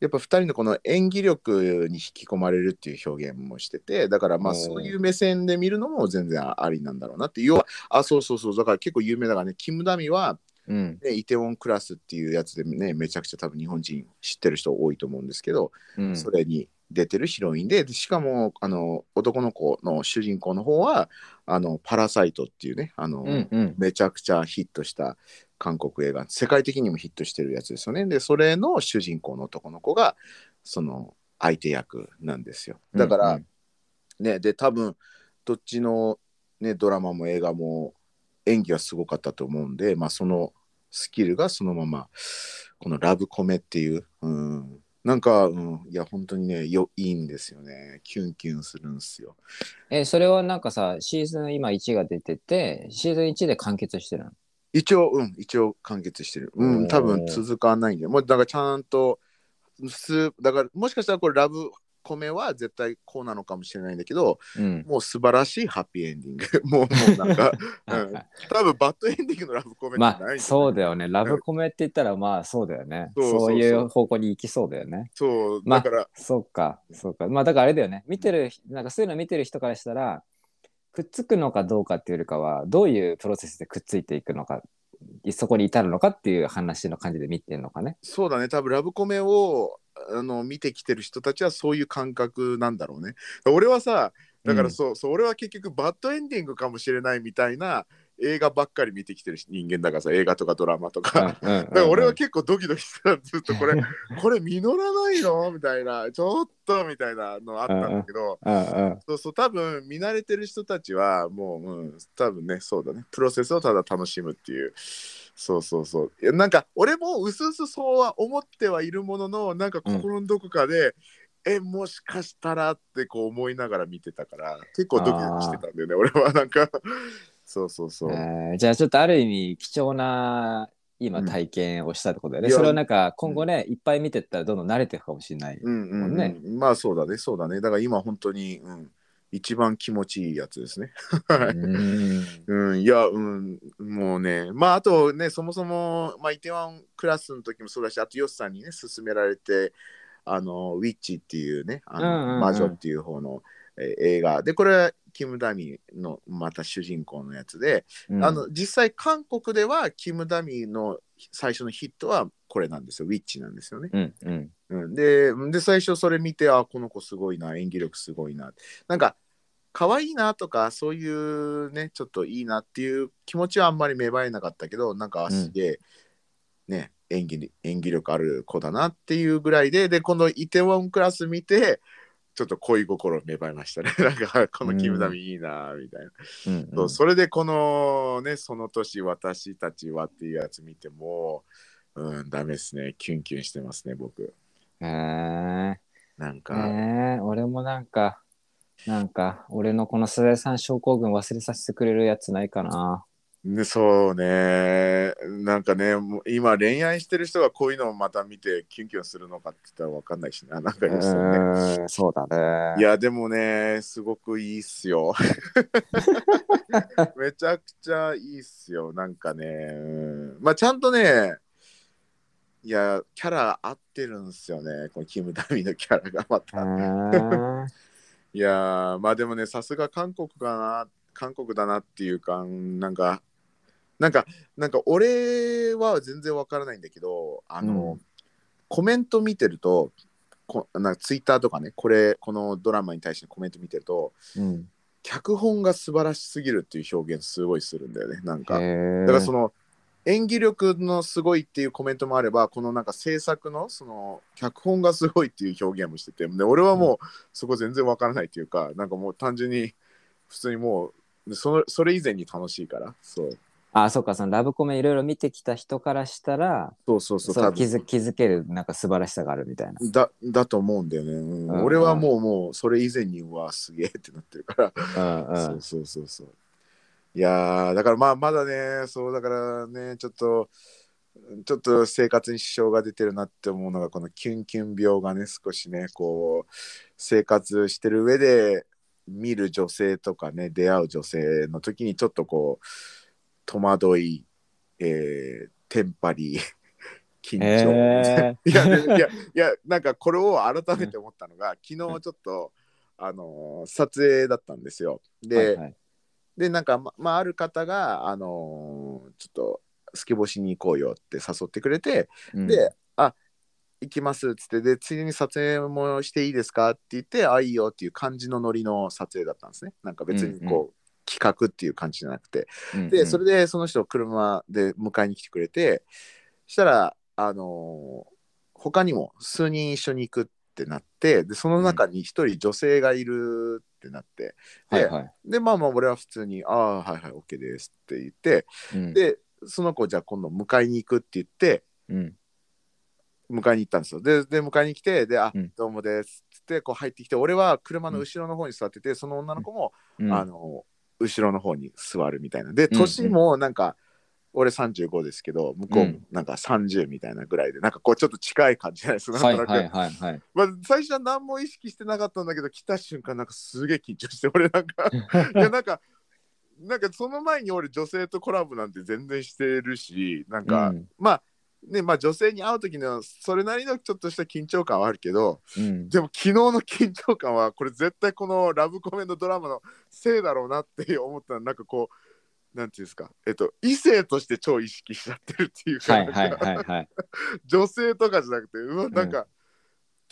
やっぱ2人のこの演技力に引き込まれるっていう表現もしててだからまあそういう目線で見るのも全然ありなんだろうなっていう。要はあそうそうそう。だから結構有名だからねキム・ダミはうん。ね、イテウォンクラスっていうやつでねめちゃくちゃ多分日本人知ってる人多いと思うんですけど、うん。それに出てるヒロインででしかもあの男の子の主人公の方はあのパラサイトっていうねあの、うんうん。めちゃくちゃヒットした韓国映画世界的にもヒットしてるやつですよね。でそれの主人公の男の子がその相手役なんですよ。だから、うんねで多分どっちの、ね、ドラマも映画も演技はすごかったと思うんで、まあ、そのスキルがそのままこのラブコメっていう、うん、なんか、うん、いや本当にねよいいんですよね。キュンキュンするんですよ。え、それはなんかさ、シーズン今1が出てて、シーズン1で完結してるの？一応うん。一応完結してる。うおんー。多分続かないんで。もうだからちゃんとすだからもしかしたらこれラブコメは絶対こうなのかもしれないんだけどうん。もう素晴らしいハッピーエンディング もうもうなんかうん 多分バッドエンディングのラブコメじゃないまあ、そうだよね。ラブコメって言ったら、まあ、そうだよね。そういう方向に行きそうだよね。そうまあだから、そうか、そうか。まあ、だからあれだよね。見てる、なんかそういうの見てる人からしたら、くっつくのかどうかっていうよりかは、どういうプロセスでくっついていくのか、そこに至るのかっていう話の感じで見てるのかね。そうだね。多分ラブコメをあの見てきてる人たちはそういう感覚なんだろうね。俺はさだからそう、そう俺は結局バッドエンディングかもしれないみたいな映画ばっかり見てきてる人間だからさ映画とかドラマとか、うんうんうんだから俺は結構ドキドキしてたずっとこれ これ実らないのみたいなちょっとみたいなのあったんだけど、うんうんそうそう多分見慣れてる人たちはもう、うん、多分ねそうだね。プロセスをただ楽しむっていう。そうそうそう。いやなんか俺もうすうすそうは思ってはいるもののなんか心のどこかで、えもしかしたらってこう思いながら見てたから結構ドキドキしてたんだよね。俺はなんかそうそうそう、えーじゃあちょっとある意味貴重な今うん体験をしたってことだよね。いやそれをなんか今後ね、いっぱい見てったらどんどん慣れていくかもしれない。うんうん、うん。ね。まあそうだねそうだね。だから今本当に、うん、一番気持ちいいやつですね。うん。うん、いや、うん、もうね、まあ、あとね、そもそも、まあ、イテワンクラスの時もそうだし、あとヨスさんにね、勧められて、あの、ウィッチっていうね、あの、うんうんうん。魔女っていう方の、えー映画。で、これ、キム・ダミのまた主人公のやつで、うん。あの実際韓国ではキム・ダミの最初のヒットはこれなんですよ。ウィッチなんですよね。うんうん。うん、でで最初それ見てあこの子すごいな演技力すごいな。なんか可愛いなとかそういうねちょっといいなっていう気持ちはあんまり芽生えなかったけどなんかあすげえ、ね演技演技力ある子だなっていうぐらいででこのイテウォンクラス見てちょっと恋心芽生えましたね。なんかこのキムダミいいなみたいな、うん。そうそれでこのねその年私たちはっていうやつ見てもうんダメですね。キュンキュンしてますね僕。へえなんか、ねえ俺もなんかなんか俺のこの世代三症候群忘れさせてくれるやつないかなね、そうね。なんかね今恋愛してる人がこういうのをまた見てキュンキュンするのかって言ったら分かんないしな。なんかうですよね。そうだね。いやでもねすごくいいっすよ。めちゃくちゃいいっすよ。なんかねうん。まあちゃんとねいやキャラ合ってるんすよね。このキム・ダミのキャラがまへたー いやーまあでもねさすが韓国かな韓国だなっていうかなんかなんかなんか俺は全然わからないんだけどあの、うん。コメント見てるとこなんかツイッターとかねこれこのドラマに対してコメント見てるとうん。脚本が素晴らしすぎるっていう表現すごいするんだよねなんか。だへからその演技力のすごいっていうコメントもあればこのなんか制作のその脚本がすごいっていう表現もしててで俺はもうそこ全然わからないっていうかなんかもう単純に普通にもうそのそれ以前に楽しいからそうあそうかそのラブコメいろいろ見てきた人からしたらそうそうそう。そう気づ気づけるなんか素晴らしさがあるみたいな。だだと思うんだよね、うん。うん。俺はもうもうそれ以前にはすげえってなってるから。うん。そうそうそうそう。いやーだからまあまだねそうだからねちょっとちょっと生活に支障が出てるなって思うのがこのキュンキュン病がね少しねこう生活してる上で見る女性とかね出会う女性の時にちょっとこう戸惑い、えー、テンパり 緊張、へいやでいやいやなんかこれを改めて思ったのが、昨日ちょっと、あのー撮影だったんですよ。えで、はいはい。でなんかままあある方が、あのーちょっとスケボーしに行こうよって誘ってくれて、うん。であ行きますっつってでついでに撮影もしていいですかって言ってあいいよっていう感じのノリの撮影だったんですね。なんか別にこう、企画っていう感じじゃなくて。うんで、それでその人を車で迎えに来てくれて、したら、あのー他にも数人一緒に行くってなって、で、その中に一人女性がいるってなって、で、はいはい。でまあまあ、俺は普通に、ああ、はいはい、OK ですって言って、うん。で、その子、じゃあ今度迎えに行くって言って、うん。迎えに行ったんですよ。で、で迎えに来て、で、あ、うん。どうもですっつって、こう入ってきて、俺は車の後ろの方に座ってて、その女の子も、うん。あの後ろの方に座るみたいな。でうん年もなんか、俺35ですけど向こうもうん。なんか30みたいなぐらいでなんかこうちょっと近い感じじゃないですか。はいはいはいはい。まあ、最初は何も意識してなかったんだけど来た瞬間なんかすげえ緊張して俺なんか いやなんかなんかその前に俺女性とコラボなんて全然してるしなんか、うん。まあねまあ女性に会う時のそれなりのちょっとした緊張感はあるけどうん。でも昨日の緊張感はこれ絶対このラブコメのドラマのせいだろうなって思ったらなんかこうなんていうんですか。えっと異性として超意識しちゃってるっていうか,、女性とかじゃなくてうわなんか、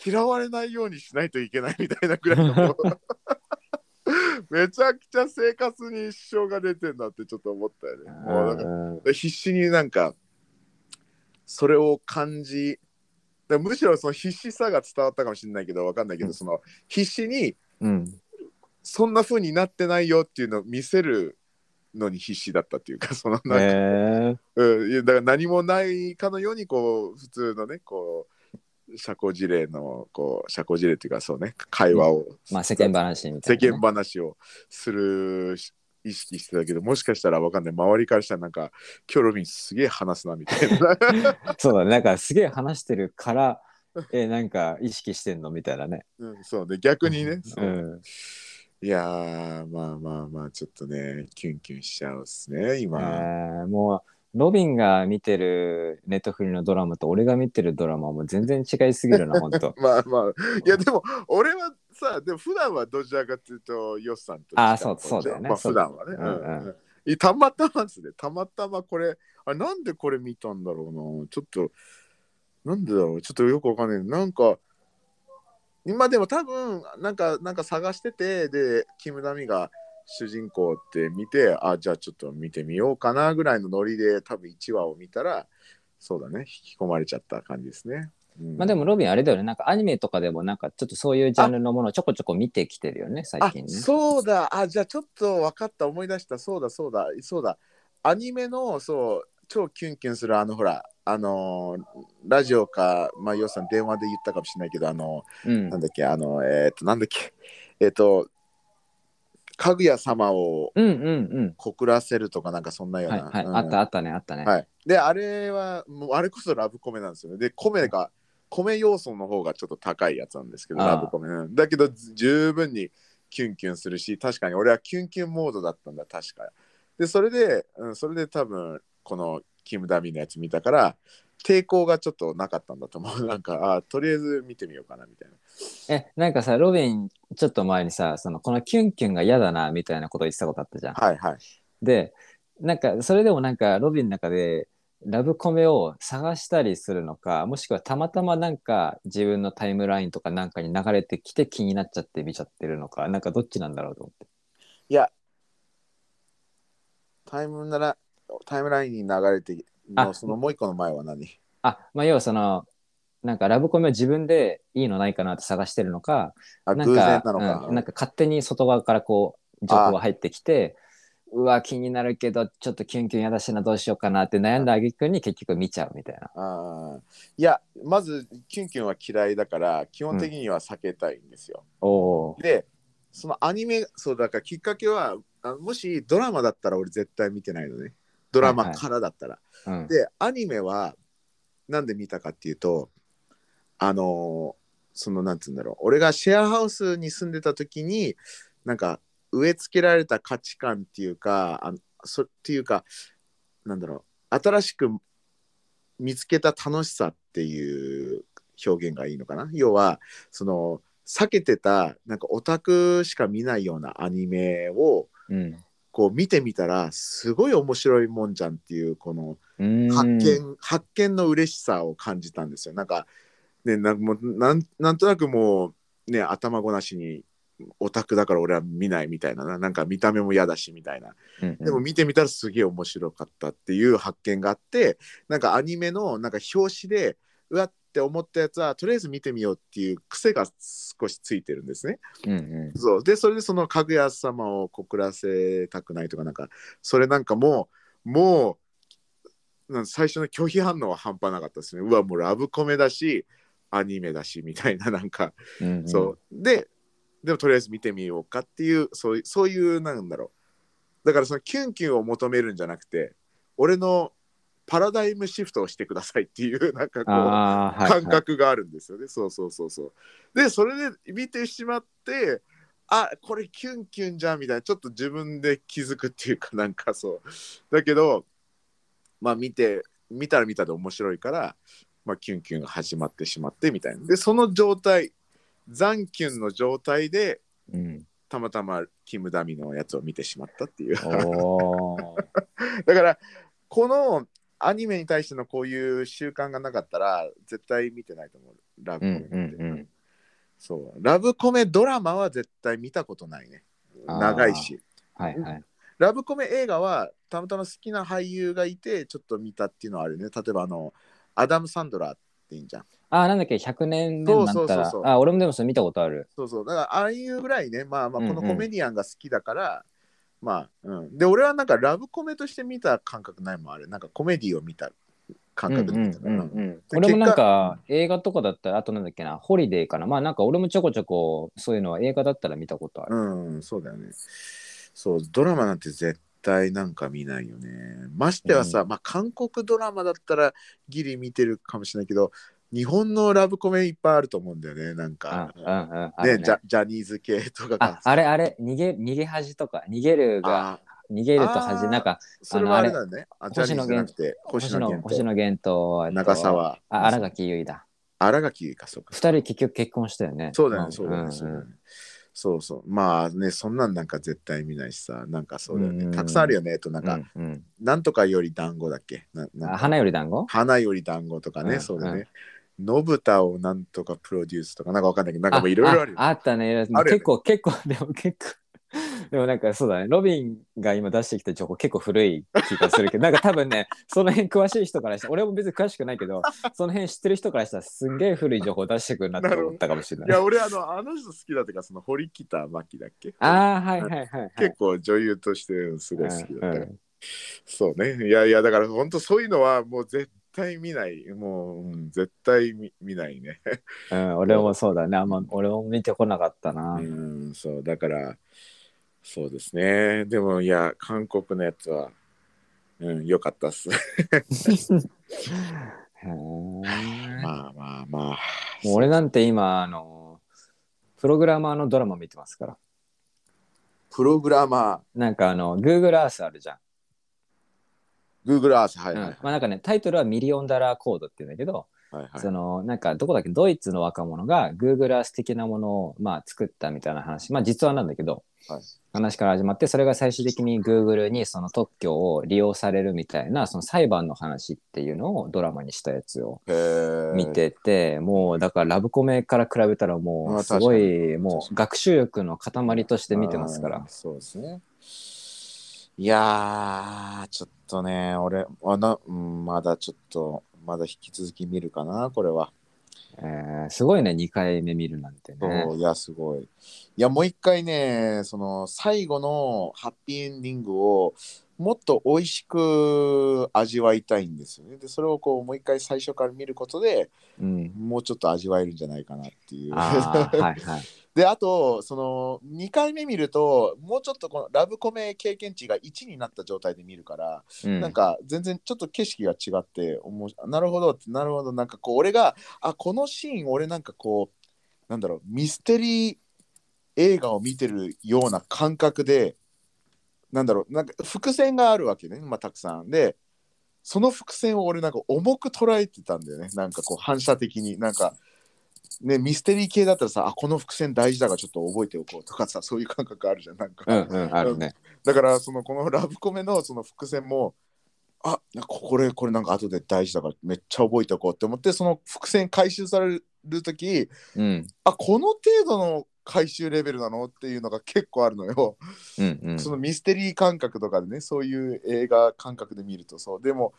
嫌われないようにしないといけないみたいなぐらいの めちゃくちゃ生活に支障が出てんだってちょっと思ったよね。もうなんかうん必死になんかそれを感じむしろその必死さが伝わったかもしれないけどわかんないけど、うん。その必死にうん。そんな風になってないよっていうのを見せるのに必死だったっていうか そのなんか、へえうん、だから何もないかのようにこう普通のねこう社交辞令のこう社交辞令っていうかそうね会話を、まあ世間話みた世いなね。間話をするし意識してたけどもしかしたらわかんない。周りからしたらなんかキョロミンすげえ話すなみたいな。そうだね。なんかすげえ話してるからえなんか意識してんのみたいなね。うん、そうね。逆にね、そう。うんいやーまあまあまあちょっとねキュンキュンしちゃうっすね今、えーもうロビンが見てるネットフリのドラマと俺が見てるドラマはもう全然違いすぎるな本当 まあまあいやでも俺はさ、でも普段はどちらかというと、ヨッさんとあー近いそうそうだよねまあ普段はね。うんうんうんいたまたまですね。たまたまこれ、あれなんでこれ見たんだろうな。ちょっと、なんでだろう。ちょっとよくわかんない。なんか、今でも多分、なんか、なんか探してて、で、キム・ダミが主人公って見て、あ、じゃあちょっと見てみようかなぐらいのノリで、多分1話を見たら、そうだね、引き込まれちゃった感じですね。うん。まあでもロビンあれだよね。なんかアニメとかでもなんかちょっとそういうジャンルのものをちょこちょこ見てきてるよね最あ近ね。そうだ。あじゃあちょっと分かった。思い出した。そうだそうだ。そうだ。アニメのそう超キュンキュンするあのほらあのーラジオかまあようさん電話で言ったかもしれないけどあのうん。なんだっけあのえっ、となんだっけ。えっ、とかぐや様をうんうん告らせるとかなんかそんなうん。ような、はいはい、うん。あったあったねあったね。はい。であれはもうあれこそラブコメなんですよね。で米が米要素の方がちょっと高いやつなんですけどラブコメ、うんだけどず十分にキュンキュンするし確かに俺はキュンキュンモードだったんだ確か。でそれで、うん、それで多分このキム・ダミのやつ見たから抵抗がちょっとなかったんだと思う。なんかあとりあえず見てみようかなみたいな。えなんかさロビンちょっと前にさそのこのキュンキュンが嫌だなみたいなこと言ってたことあったじゃん。はいはい。でなんかそれでもなんかロビンの中でラブコメを探したりするのかもしくはたまたまなんか自分のタイムラインとかなんかに流れてきて気になっちゃって見ちゃってるのかなんかどっちなんだろうと思って。いやタイムならタイムラインに流れてのあ。そのもう一個の前は何？あまあ要はそのなんかラブコメを自分でいいのないかなって探してるのかなんか然なのか、うんなんか勝手に外側からこう情報が入ってきてうわ気になるけどちょっとキュンキュンやだしなどうしようかなって悩んだ挙句に結局見ちゃうみたいな。あー。いやまずキュンキュンは嫌いだから基本的には避けたいんですよ、おおでそのアニメそうだからきっかけはあもしドラマだったら俺絶対見てないのね。ドラマからだったら、ー、うん、でアニメはなんで見たかっていうとあのーそのなんつうんだろう。俺がシェアハウスに住んでた時になんか植え付けられた価値観っていうかあのそっていうかなんだろう新しく見つけた楽しさっていう表現がいいのかな？要はその避けてたなんかオタクしか見ないようなアニメをうん。こう見てみたらすごい面白いもんじゃんっていうこの発見発見の嬉しさを感じたんですよ。なんかねなんなんなんとなくもうね頭ごなしにオタクだから俺は見ないみたいな。ななんか見た目も嫌だしみたいな。うんうん。でも見てみたらすげえ面白かったっていう発見があってなんかアニメのなんか表紙でうわって思ったやつはとりあえず見てみようっていう癖が少しついてるんですね。うんうん。そう。でそれでそのかぐや様を告らせたくないとかなんかそれなんかもうもう最初の拒否反応は半端なかったですね。うわもうラブコメだしアニメだしみたいななんか、うんうん。そう。ででもとりあえず見てみようかっていうそういうそういうなんだろうだからそのキュンキュンを求めるんじゃなくて俺のパラダイムシフトをしてくださいっていう なんかこうあーはい感覚があるんですよね。そうそうそうそう。で、それで見てしまって、あこれキュンキュンじゃんみたいな、ちょっと自分で気づくっていうか なんかそう。だけど、まあ見て、見たら見たで面白いから、まあキュンキュンが始まってしまってみたいな。で、その状態、ザンキュンの状態で、うん、たまたまキムダミのやつを見てしまったっていう。だから、このアニメに対してのこういう習慣がなかったら、絶対見てないと思う。ラブうんコメって。うんうんそう。ラブコメドラマは絶対見たことないね。長いし。はいはいラブコメ映画はたまたま好きな俳優がいて、ちょっと見たっていうのはあるね。例えば、あの、アダム・サンドラーいいんじゃん。あーなんだっけ100年目になったらそうそうそうそうあ俺もでもそれ見たことあるそうそう。だから、ああいうぐらいね、まあまあ、うんうんこのコメディアンが好きだから、まあ、うん。で、俺はなんかラブコメとして見た感覚ないもんあれ。なんかコメディを見た感覚で見たから。うんうんうんうんで俺もなん結か映画とかだったらあとなんだっけなホリデーかなまあなんか俺もちょこちょこそういうのは映画だったら見たことある、うん、そうだよね。そう、ドラマなんて絶対なんか見ないよね。ましてはさ、うまあ韓国ドラマだったらギリ見てるかもしれないけど、日本のラブコメいっぱいあると思うんだよね、なんうんか。うんうんあるねジャジャニーズ系とかあが。あれあれ逃げ逃げ恥とか逃げるがあ逃げると恥なんかそれはあれだね。あ星星野野源と星野源とえっと長澤あ新垣結衣だ新垣かそうか二人結局結婚したよね。そうだね、まあそうだね、んそう。そう。まあね、そんなんなんか絶対見ないしさ、なんかそうだよね。うんたくさんあるよね。と、なんか、うんうんなんとかより団子だっけ？なな花より団子？花より団子とかね、うんそうだね。のぶたをなんとかプロデュースとか、なんかわかんないけど、なんかもういろいろあるよ。ああったね結構、結構、でも結構。でもなんかそうだね、ロビンが今出してきた情報結構古い気がするけど、なんか多分ね、その辺詳しい人からしたら、俺も別に詳しくないけど、その辺知ってる人からしたらすんげえ古い情報出してくるなって思ったかもしれないい。や、俺、あの、あの人好きだっていうか、その堀北真希だっけ？ああ、はいはいはい、はい。結構女優としてすごい好きだったそうね。いやいや、だから本当そういうのはもう絶対見ない。もう、うん絶対見見ないね。うん、俺もそうだね。あんま俺も見てこなかったな。うん、そう、だから、そうですね。でも、いや、韓国のやつは、うん、よかったっす。まあまあまあ。う俺なんて今、あの、プログラマーのドラマ見てますから。プログラマなんかあの、Google Earth あるじゃん。ー、Google Earth、はいうんはいまあなんかね、タイトルはミリオンダラーコードって言うんだけど、はいはい。そのなんかどこだっけドイツの若者が Google Earth 的なものをまあ作ったみたいな話まあ実話なんだけど、はい話から始まってそれが最終的に Google にその特許を利用されるみたいなその裁判の話っていうのをドラマにしたやつを見てて、もうだからラブコメから比べたらもまあうすごいもう学習欲の塊として見てますから。そうですね。いやー、ちょっとね、俺、あなうん、まだちょっと、まだ引き続き見るかな、これは。えーすごいね2回目見るなんてそうね。いや、すごい。いや、もう一回ね、その最後のハッピーエンディングをもっと美味しく味わいたいんですよね。で、それをこう、もう一回最初から見ることでうん、もうちょっと味わえるんじゃないかなっていう。はいはい。で、あと、その2回目見ると、もうちょっとこのラブコメ経験値が1になった状態で見るから、うん。なんか全然ちょっと景色が違ってなるほどってなるほど。なんかこう俺があこのシーン俺なんかこうなんだろうミステリー映画を見てるような感覚でなんだろうなんか伏線があるわけね、まあ、たくさん。でその伏線を俺なんか重く捉えてたんだよね。なんかこう反射的に。なんかねミステリー系だったらさあこの伏線大事だからちょっと覚えておこうとかさ そういう感覚あるじゃんなんか、うんうん、あるね。だからそのこのラブコメのその伏線もあなんかこれこれなんか後で大事だからめっちゃ覚えておこうって思ってその伏線回収される時うん。あこの程度の回収レベルなのっていうのが結構あるのよ、うんうん。そのミステリー感覚とかでねそういう映画感覚で見るとそうでも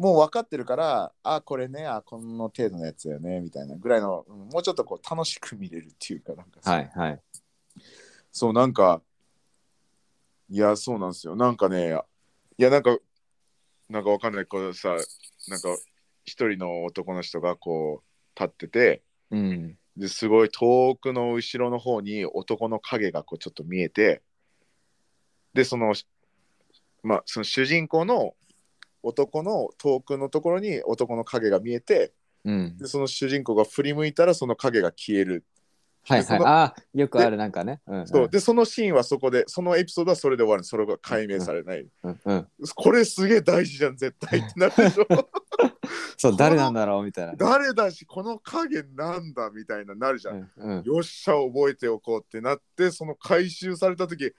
もう分かってるからあこれねあこの程度のやつだよねみたいなぐらいの、うんもうちょっとこう楽しく見れるっていうかなんかそうはいはい。そう、なんか、いや、そうなんですよ。なんかね、いや、なんか、なんかわかんない、こうさ、なんか、一人の男の人がこう、立ってて、うん。ですごい遠くの後ろの方に男の影がこうちょっと見えて、で、その、まあ、その主人公の男の遠くのところに男の影が見えて、うん。で、その主人公が振り向いたらその影が消える。はいはい。ああ、よくあるなんかね。うん、うん。そうで、そのシーンはそこで、そのエピソードはそれで終わる。それが解明されない。うんうん。これすげえ大事じゃん絶対ってなるでしょ そう、誰なんだろうみたいなね。誰だしこの影なんだみたいななるじゃん、うんうん。よっしゃ覚えておこうってなってその回収された時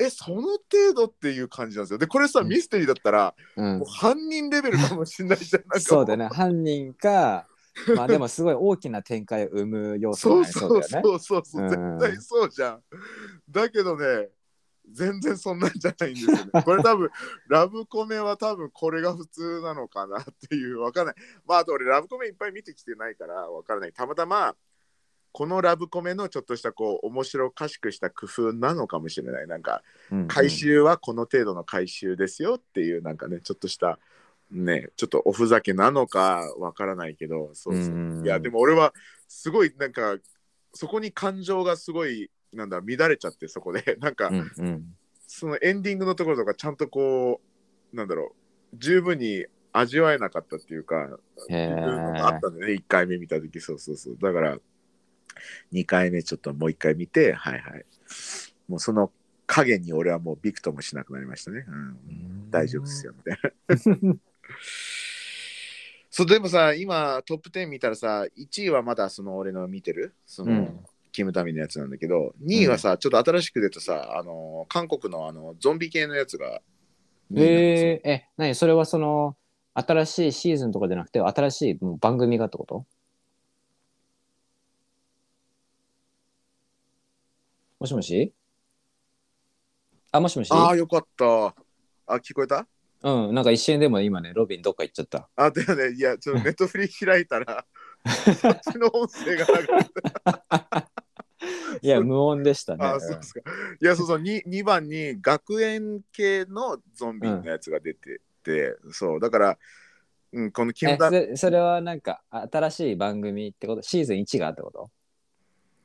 えその程度っていう感じなんですよ。でこれさうん。ミステリーだったら、うん。もう犯人レベルかもしれないじゃん。なんかもそうだね。犯人か、まあでもすごい大きな展開を生む要素そう。そうだよね。そうそうそう、うん。絶対そうじゃん。だけどね全然そんなんじゃないんですよね。これ多分ラブコメは多分これが普通なのかなっていうわかんない。まああと俺ラブコメいっぱい見てきてないからわからない。たまたまこのラブコメのちょっとしたこう面白おかしくした工夫なのかもしれない。なんか回収はこの程度の回収ですよっていうなんかねちょっとしたねちょっとおふざけなのかわからないけどそうそう。うんいやでも俺はすごいなんかそこに感情がすごいなんだ乱れちゃってそこで。なんか、うんうん。そのエンディングのところとかちゃんとこうなんだろう十分に味わえなかったっていうかあったんだよね1回目見た時。そうそうそう。だから2回目ちょっともう1回見てはいはい。もうその影に俺はもうビクともしなくなりましたね、うん、大丈夫ですよみたいな。そうでもさ今トップ10見たらさ1位はまだその俺の見てる？その、うん。キムタミのやつなんだけど2位はさ、ちょっと新しく出たさあの韓国のあのゾンビ系のやつが2位なんですよ。えー、え、何？それはその、新しいシーズンとかじゃなくて、新しいもう番組がってこと？もしもし？あ、もしもし？ああよかった。あ聞こえた？うん、なんか一瞬でも今ね、ロビンどっか行っちゃった。あだよね。いやちょっとネットフリ開いたら そっちの音声が流れていや、無音でしたね。あそうですか。いやそうそう 2, 2番に学園系のゾンビのやつが出てて、そうだから、うん、このキムそれそれはなんか新しい番組ってこと？シーズン1がってこと？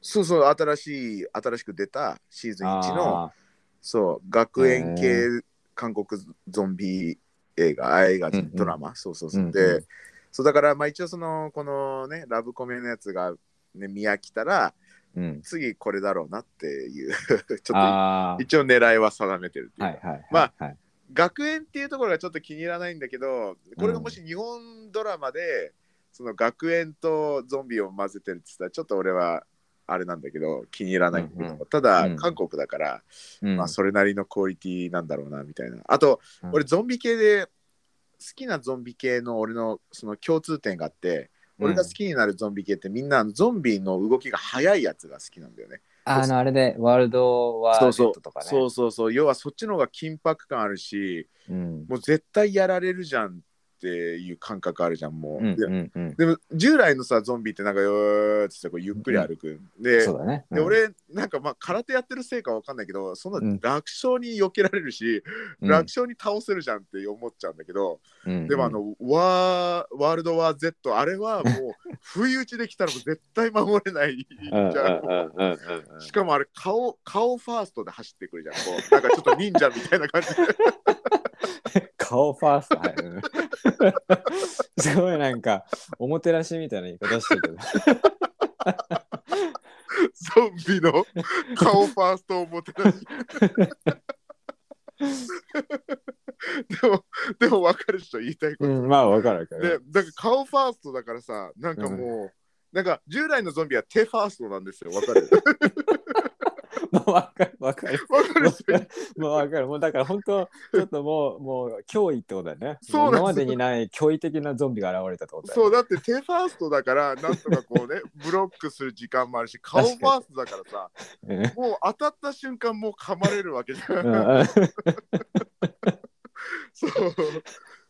そうそう新しい新しく出たシーズン1のあそう学園系韓国ゾンビ映画あ映画うんうん。ドラマ、そうそうそう、うんうん。でそうだからまあ一応そのこのねラブコメのやつが、ね、見飽きたらーうん。次これだろうなっていう ちょっとあ一応狙いは定めてるってあ。いうか。はいはいはい。まあはい、学園っていうところがちょっと気に入らないんだけどこれがもし日本ドラマで、その学園とゾンビを混ぜてるって言ったらちょっと俺はあれなんだけど気に入らないんだけど、うんうただ、うん。韓国だから、うん。まあ、それなりのクオリティなんだろうなみたいな。あと、うん。俺ゾンビ系で好きなゾンビ系の俺のその共通点があって俺が好きになるゾンビ系ってみんなゾンビの動きが速いやつが好きなんだよね。あの、あれで、ワールドワーそうそう。ルドとかね。そうそうそう。要はそっちの方が緊迫感あるしうん。もう絶対やられるじゃんっていう感覚あるじゃんもう。うんでうんうん。でも従来のさゾンビってなんかよーってこうゆっくり歩く。でそうだね。で俺なんかまあ空手やってるせいかわかんないけどそんなうん楽勝に避けられるし、うん、楽勝に倒せるじゃんって思っちゃうんだけど、うんでもあ、のワーワールドワー Z あれはもう不意打ちできたらもう絶対守れないじうんうんゃん。うんうんうんしかもあれ顔顔ファーストで走ってくるじゃんこうなんかちょっと忍者みたいな感じで 顔ファースト、すごいなんか、おもてなしみたいな言い方してるけど。ゾンビの顔ファーストをもてなし。でもでも分かる人言いたいこと、うん、まあ、わかるわかでる。だから顔ファーストだからさなんかもう、なんか従来のゾンビは手ファーストなんですよ。分かる？まあ、わかるわかる。分かる人もうわかる。もうだから本当、ちょっともう、もう脅威ってことだよね。そう今までにない驚異的なゾンビが現れたってことだよそうだって手ファーストだからなんとかこうね ブロックする時間もあるし顔ファーストだからさね。もう当たった瞬間もう噛まれるわけじゃん。そう。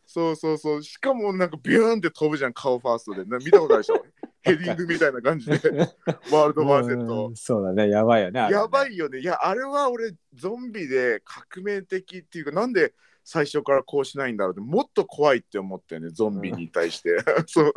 そうそうそう。しかもなんかビューンって飛ぶじゃん顔ファーストで。な見たことあるでしょ？ヘディングみたいな感じで ワールドワーゼット。うんそうだね、やばいよね。やばいよね。いやあれは俺ゾンビで革命的っていうかなんで最初からこうしないんだろうってもっと怖いって思ったよねゾンビに対して、そう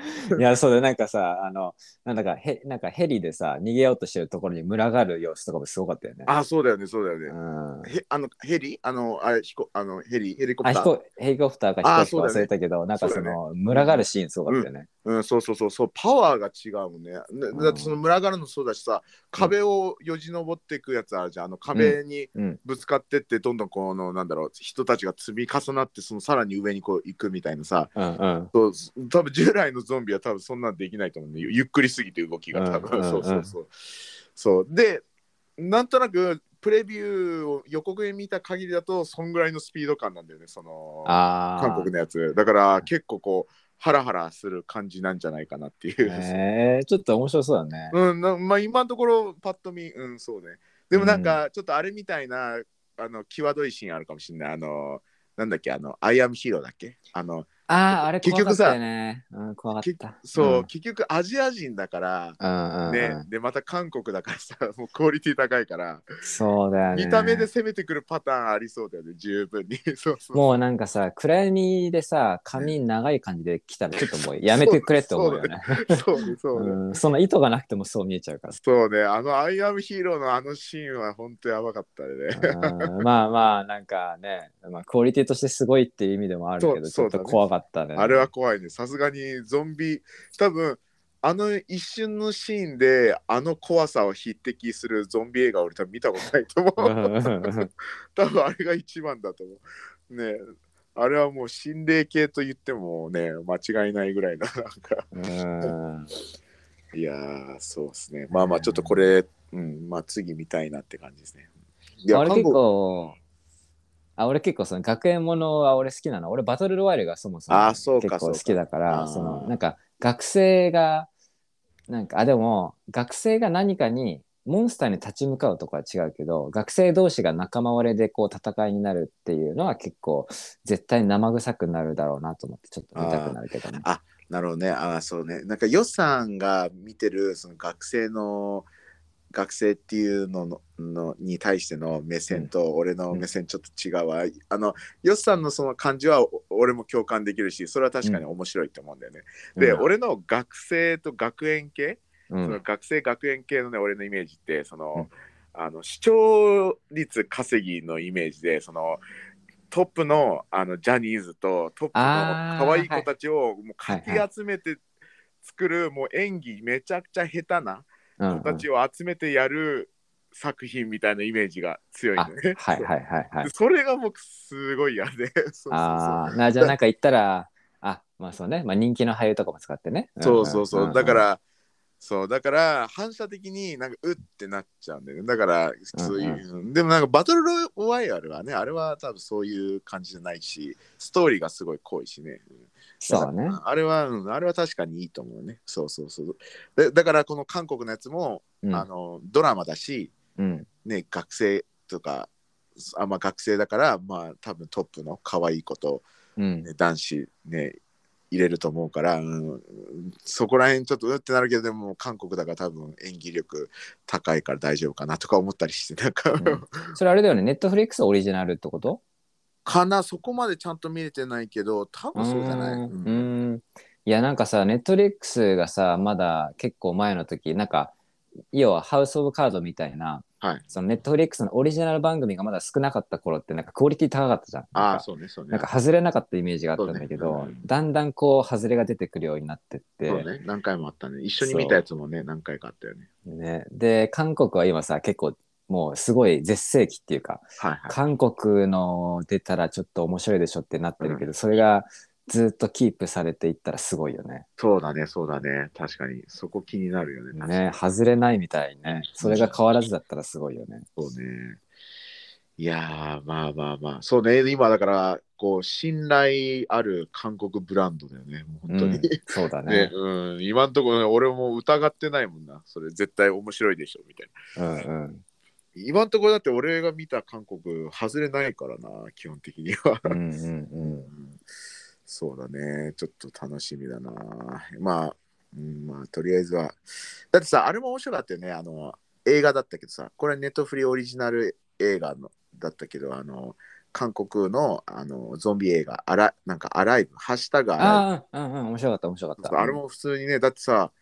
いや、そうだ、なんかさ、あの、なんだかヘ、なんかヘリでさ、逃げようとしてるところに群がる様子とかもすごかったよね。あそうだよねそうだよね、うん。へあのヘリ？あのあれ飛行あのヘリ？ヘリコプあ、ター？飛行ヘリコプターか飛行機か忘れたけど、なんかその、群がるシーンすごかったよね。うん、そうそうそうそうパワーが違うもんね。ねだってその群がるのそうだしさ壁をよじ登っていくやつあるじゃん。あの壁にうん。ぶつかってってどんどんこのなんだろう人たちが積み重なってそのさらに上にこう行くみたいなさ。うんうん。そう多分従来のゾンビは多分そんなんできないと思うんでゆゆっくりすぎて動きが多分、うんうん。うんそうそうそう。そう。でなんとなくプレビューを予告で見た限りだとそんぐらいのスピード感なんだよね。その。韓国のやつ。だから結構こうハラハラする感じなんじゃないかなっていう、えー、ちょっと面白そうだね。うんなまあ今のところパッと見うんそうね。でもなんかちょっとあれみたいな、あの際どいシーンあるかもしれない。あのなんだっけあのアイアムヒーローだっけ？あのああ、あれ結局さ怖かったよね。うん、怖かった。そう、ん結局アジア人だから、ねうん。でまた韓国だからさ もうクオリティ高いから、そうだよね。見た目で攻めてくるパターンありそうだよね十分に そうそうもうなんかさ、暗闇でさ、髪長い感じで来たら、ちょっともうやめてくれって思うよね。そうねそうね、うん、その意図がなくてもそう見えちゃうから。そうねあのアイアムヒーローのあのシーンは本当やばかったねうんまあまあ、なんかね、まあ、クオリティとしてすごいっていう意味でもあるけど、ちょっと怖かったね。あれは怖いね。さすがにゾンビ、多分あの一瞬のシーンであの怖さを匹敵するゾンビ映画を俺多分見たことないと思う。多分あれが一番だと思う。ねあれはもう心霊系と言ってもね間違いないぐらいのなんかうんいやーそうですねまあまあちょっとこれ、うんまあ次見たいなって感じですねい俺結韓国構あ俺結構その学園ものは俺好きなの。俺バトルロワイヤルがそもそもあそうか結構好きだかそうらかそのあーなんか学生がなんかあでも学生が何かにモンスターに立ち向かうとかは違うけど学生同士が仲間割れでこう戦いになるっていうのは結構絶対生臭くなるだろうなと思ってちょっと見たくなるけどね。なるほどね。あーそうね。なんか予算が見てるその学生の学生っていうのののに対しての目線と俺の目線ちょっと違うわ、あのヨッさんのその感じはお俺も共感できるしそれは確かに面白いと思うんだよね、で、うん。俺の学生と学園系、うん。その学生学園系のね俺のイメージってその、うん。あの視聴率稼ぎのイメージでそのトップのあのジャニーズとトップの可愛い子たちをもうかき集めて作る、もう演技めちゃくちゃ下手なうん子たちを集めてやる作品みたいなイメージが強いね。はいはいはいはいで。それが僕すごい嫌で。そうそうそうああなじゃあなんか言ったらあまあそうね、まあ、人気の俳優とかも使ってね。そうそうそう。んんだから、そう、だから反射的になんかうってなっちゃうんだよね。だから、そういう、でもなんかバトルロワイヤルはね、あれは多分そういう感じじゃないし、ストーリーがすごい濃いしね。そうね。あれは、うん、あれは確かにいいと思うね。そうそうそう。でだからこの韓国のやつも、うん。あのドラマだし、うん。ね、学生とか、あまあ、学生だから、まあ多分トップの可愛い子と、うん。ね、男子ね入れると思うから、うん、そこら辺ちょっとうってなるけどでも韓国だから多分演技力高いから大丈夫かなとか思ったりしてなんか、うん。それあれだよね、ネットフリックスオリジナルってこと？かなそこまでちゃんと見れてないけど多分そうじゃない、ううん。ーん。いや、なんかさ、ネットフリックスがさ、まだ結構前の時、なんか、要はハウス・オブ・カードみたいな、はい。そのネットフリックスのオリジナル番組がまだ少なかった頃って、なんかクオリティ高かったじゃん。ああそうねそうね。なんか外れなかったイメージがあったんだけど、ねうんだんだんこう外れが出てくるようになってって、そうね何回もあったね。一緒に見たやつもね何回かあったよね。ね、で韓国は今さ結構もうすごい絶世紀っていうかはいはい韓国の出たらちょっと面白いでしょってなってるけど、それがずっとキープされていったらすごいよね。そうだねそうだね確かにそこ気になるよねね外れないみたいねそれが変わらずだったらすごいよね。そうね。いやー、まあまあまあ、そうね、今だから、こう、信頼ある韓国ブランドだよね、もう本当に。うんそうだね ね。うん、今んところ、ね、俺も疑ってないもんな、それ絶対面白いでしょ、みたいな。うんうん今んところだって俺が見た韓国、外れないからな、基本的には。うんうんそうだね、ちょっと楽しみだな。まあ、うん、まあ、とりあえずは。だってさ、あれも面白かったよね、あの、映画だったけどさ、これネットフリーオリジナル映画のだったけど、あの、韓国のあのゾンビ映画、あらなんかアライブ、ハッシュタグああうんうん面白かった面白かった。ブ。あれも普通にね、だってさ、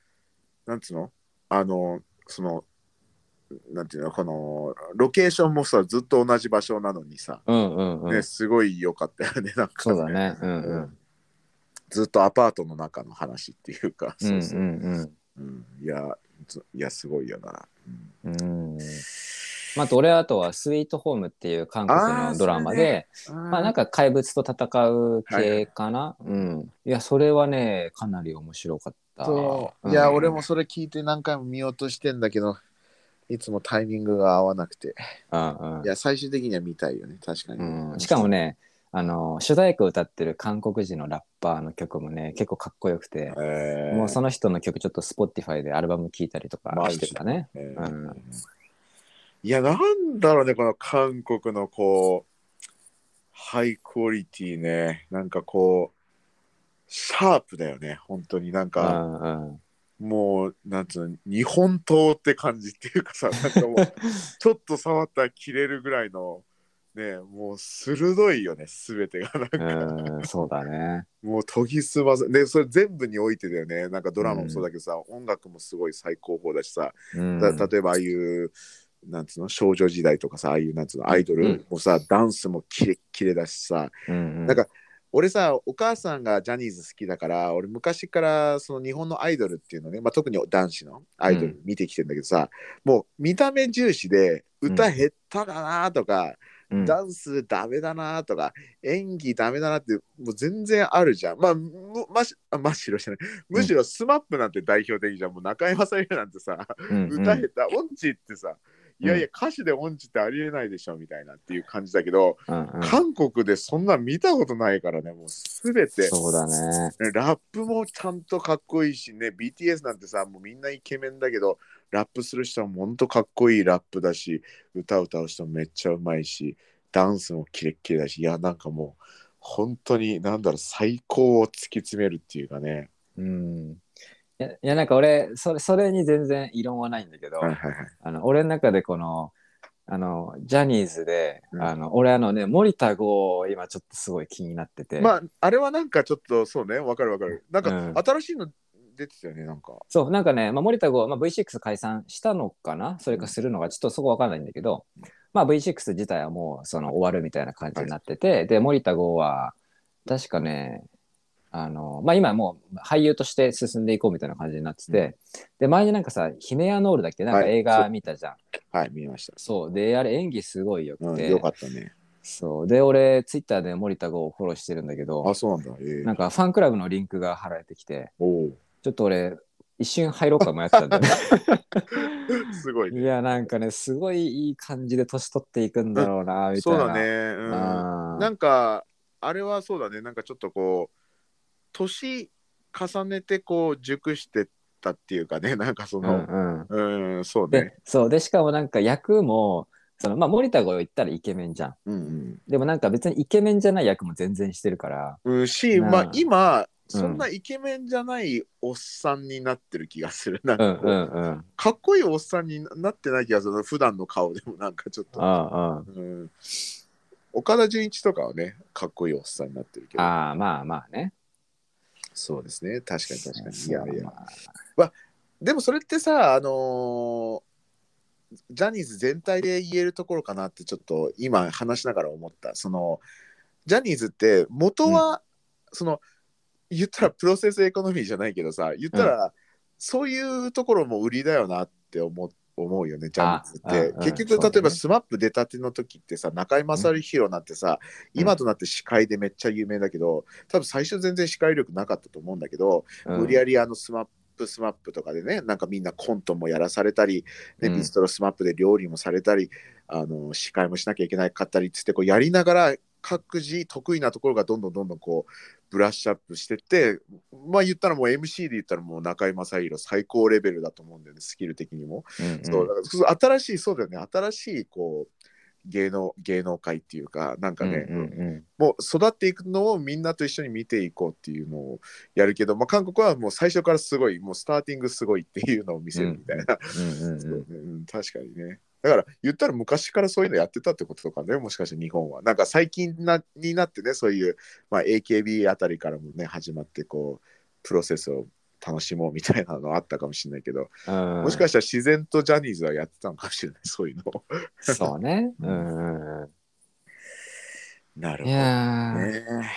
なんつうの？あの、その、なんていうの、この、ロケーションもさ、ずっと同じ場所なのにさ、うんうんうん。ね、すごい良かったよね、なんか、そうだね。うんうん。ずっとアパートの中の話っていうか、うんそうそうう。んうんいや、ずいや、すごいよな。うんうん。うん。まあ、あと俺はあとは「スイートホーム」っていう韓国のドラマで、まあなんか怪物と戦う系かな、うんいやそれはねかなり面白かったそう、んいや、俺もそれ聞いて何回も見ようとしてんだけど、いつもタイミングが合わなくて。うんうん。いや、最終的には見たいよね、確かに。うん、しかもねあの主題歌を歌ってる韓国人のラッパーの曲もね結構かっこよくて、えー、もうその人の曲ちょっと Spotify でアルバム聴いたりとかマジしてたね。えー。うん。いや、なんだろうね、この韓国のこう、ハイクオリティね、なんかこう、シャープだよね、本当になんうか、んうんもう、なんつうの、日本刀って感じっていうかさ、なんかもう、ちょっと触ったら切れるぐらいの、ね、もう鋭いよね、すべてが。なんか、うん、そうだね。もう研ぎ澄ませ、で、それ全部においてだよね、なんかドラマもそうだけどさ、音楽もすごい最高峰だしさ、うん、だ例えばああいう、なんつうの、少女時代とかさ、ああいう、なんつうの、アイドうんルもさ、ダンスもキレッキレだしさ、うんうん、なんか俺さ、お母さんがジャニーズ好きだから、俺昔からその日本のアイドルっていうのね、まあ、特に男子のアイドル見てきてんだけどさ、もう見た目重視で歌下手だなとか、うん。ダンスダメだなとか演技ダメだなってもう全然あるじゃん。まあむましあましろじゃない。むしろスマップなんて代表的じゃん。もう中居正広なんてさうん。うん。歌下手、音痴ってさいやいや歌詞で音痴ってありえないでしょみたいなっていう感じだけど、うんうん韓国でそんな見たことないからねもうすべてそうだね。ねラップもちゃんとかっこいいしね BTS なんてさもうみんなイケメンだけどラップする人はほんとかっこいいラップだし歌歌う人もめっちゃうまいしダンスもキレッキレだしいやなんかもう本当になんだろう最高を突き詰めるっていうかねうん。いやいやなんか俺それそれに全然異論はないんだけど、はいはいはい。あの俺の中でこのあのジャニーズで、うん。あの俺あのね森田剛今ちょっとすごい気になってて、まああれはなんかちょっとそうねわかるわかる。なんうん。か新しいの出てたよねなんか。そうなんかね、まあ、森田剛、まあ、V6 解散したのかな？それかするのか？ちょっとそこわかんないんだけど、まあ、V6 自体はもうその終わるみたいな感じになってて、で森田剛は確かねあのまあ今もう俳優として進んでいこうみたいな感じになってて、で前になんかさ「ヒメアノール」だっけ？なんかはい。映画見たじゃん、はい見ました。そう。であれ演技すごいよくて、うんよかったね。そう。で俺ツイッターで森田剛をフォローしてるんだけどあそうなんだ。ええ。なんかファンクラブのリンクが貼られてきておおちょっと俺一瞬入ろうか迷ったんだよね。すごいね。いやなんかねすごいいい感じで年取っていくんだろうなみたいな。そうだね。うん。なんかあれはそうだね。なんかちょっとこう年重ねてこう熟してったっていうかねなんかそうんのうん。うんそうでねそうでしかもなんか役もそのまあ森田剛言ったらイケメンじゃん。うんでもなんか別にイケメンじゃない役も全然してるから。うん、うん、しまあ今うん。そんなイケメンじゃないおっさんになってる気がする。なんうんうかこうんうん。かっこいいおっさんになってない気がする。普段の顔でもなんかちょっと、あ。うん、岡田准一とかはねかっこいいおっさんになってるけど。ああまあまあねそうですね。確かに確かに。いやいや。まあ。でもそれってさ、あのージャニーズ全体で言えるところかなってちょっと今話しながら思った。そのジャニーズって元は、その言ったらプロセスエコノミーじゃないけどさ言ったら、そういうところも売りだよなって思う思うよねジャニーズって。結局、例えば SMAP 出たての時ってさ中居正広なんてさ、うん。今となって司会でめっちゃ有名だけど多分最初全然司会力なかったと思うんだけど、うん。無理やりあのスマップスマップとかでねなんかみんなコントもやらされたり、ねうん。ビストロスマップで料理もされたりあの司会もしなきゃいけないかったりっつってこうやりながら各自得意なところがどんどんどんどんこうブラッシュアップしてってまあ言ったらもう MC で言ったらもう中居正広最高レベルだと思うんだよねスキル的にも。うんうん。そうだから新しいそうだよね。新しいこう芸能芸能界っていうかなんかね、うんうんうん。もう育っていくのをみんなと一緒に見ていこうっていうのをやるけど、まあ、韓国はもう最初からすごいもうスターティングすごいっていうのを見せるみたいな、確かにねだから言ったら昔からそういうのやってたってこととかねもしかして日本はなんか最近なになってねそういう、まあ、AKB あたりからもね始まってこうプロセスを楽しもうみたいなのあったかもしれないけど、うんもしかしたら自然とジャニーズはやってたのかもしれないそういうのをそうね。うんなるん。いやー、ね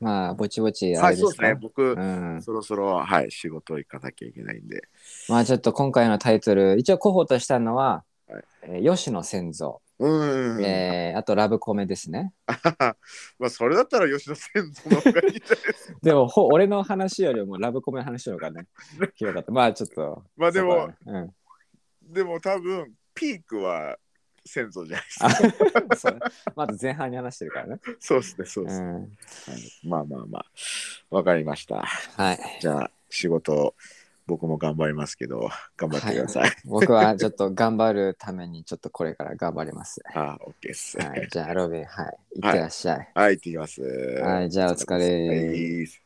まあ、ぼちぼちあはいそうです。ね僕、うん、そろそろ、はい、仕事行かなきゃいけないんで。まあちょっと今回のタイトル一応候補としたのは、はいえー吉野先祖、うん。えーあとラブコメですね。まあ、それだったら吉野先祖の方がいいんじゃないですか。でもほ俺の話よりもラブコメの話の方がね 広かった。まあちょっと。まあでもうん、でも多分、ピークは先祖じゃないですあか。まず前半に話してるからね。そうですね、そうですね。うん、はいまあまあまあ、わかりました。はい。じゃあ、仕事、僕も頑張りますけど、頑張ってください。僕はちょっと頑張るためにちょっとこれから頑張ります。あ、OK です。はい、じゃあロビン、はい、いってらっしゃい。はい、行ってきます。はい、じゃあお疲れ。はい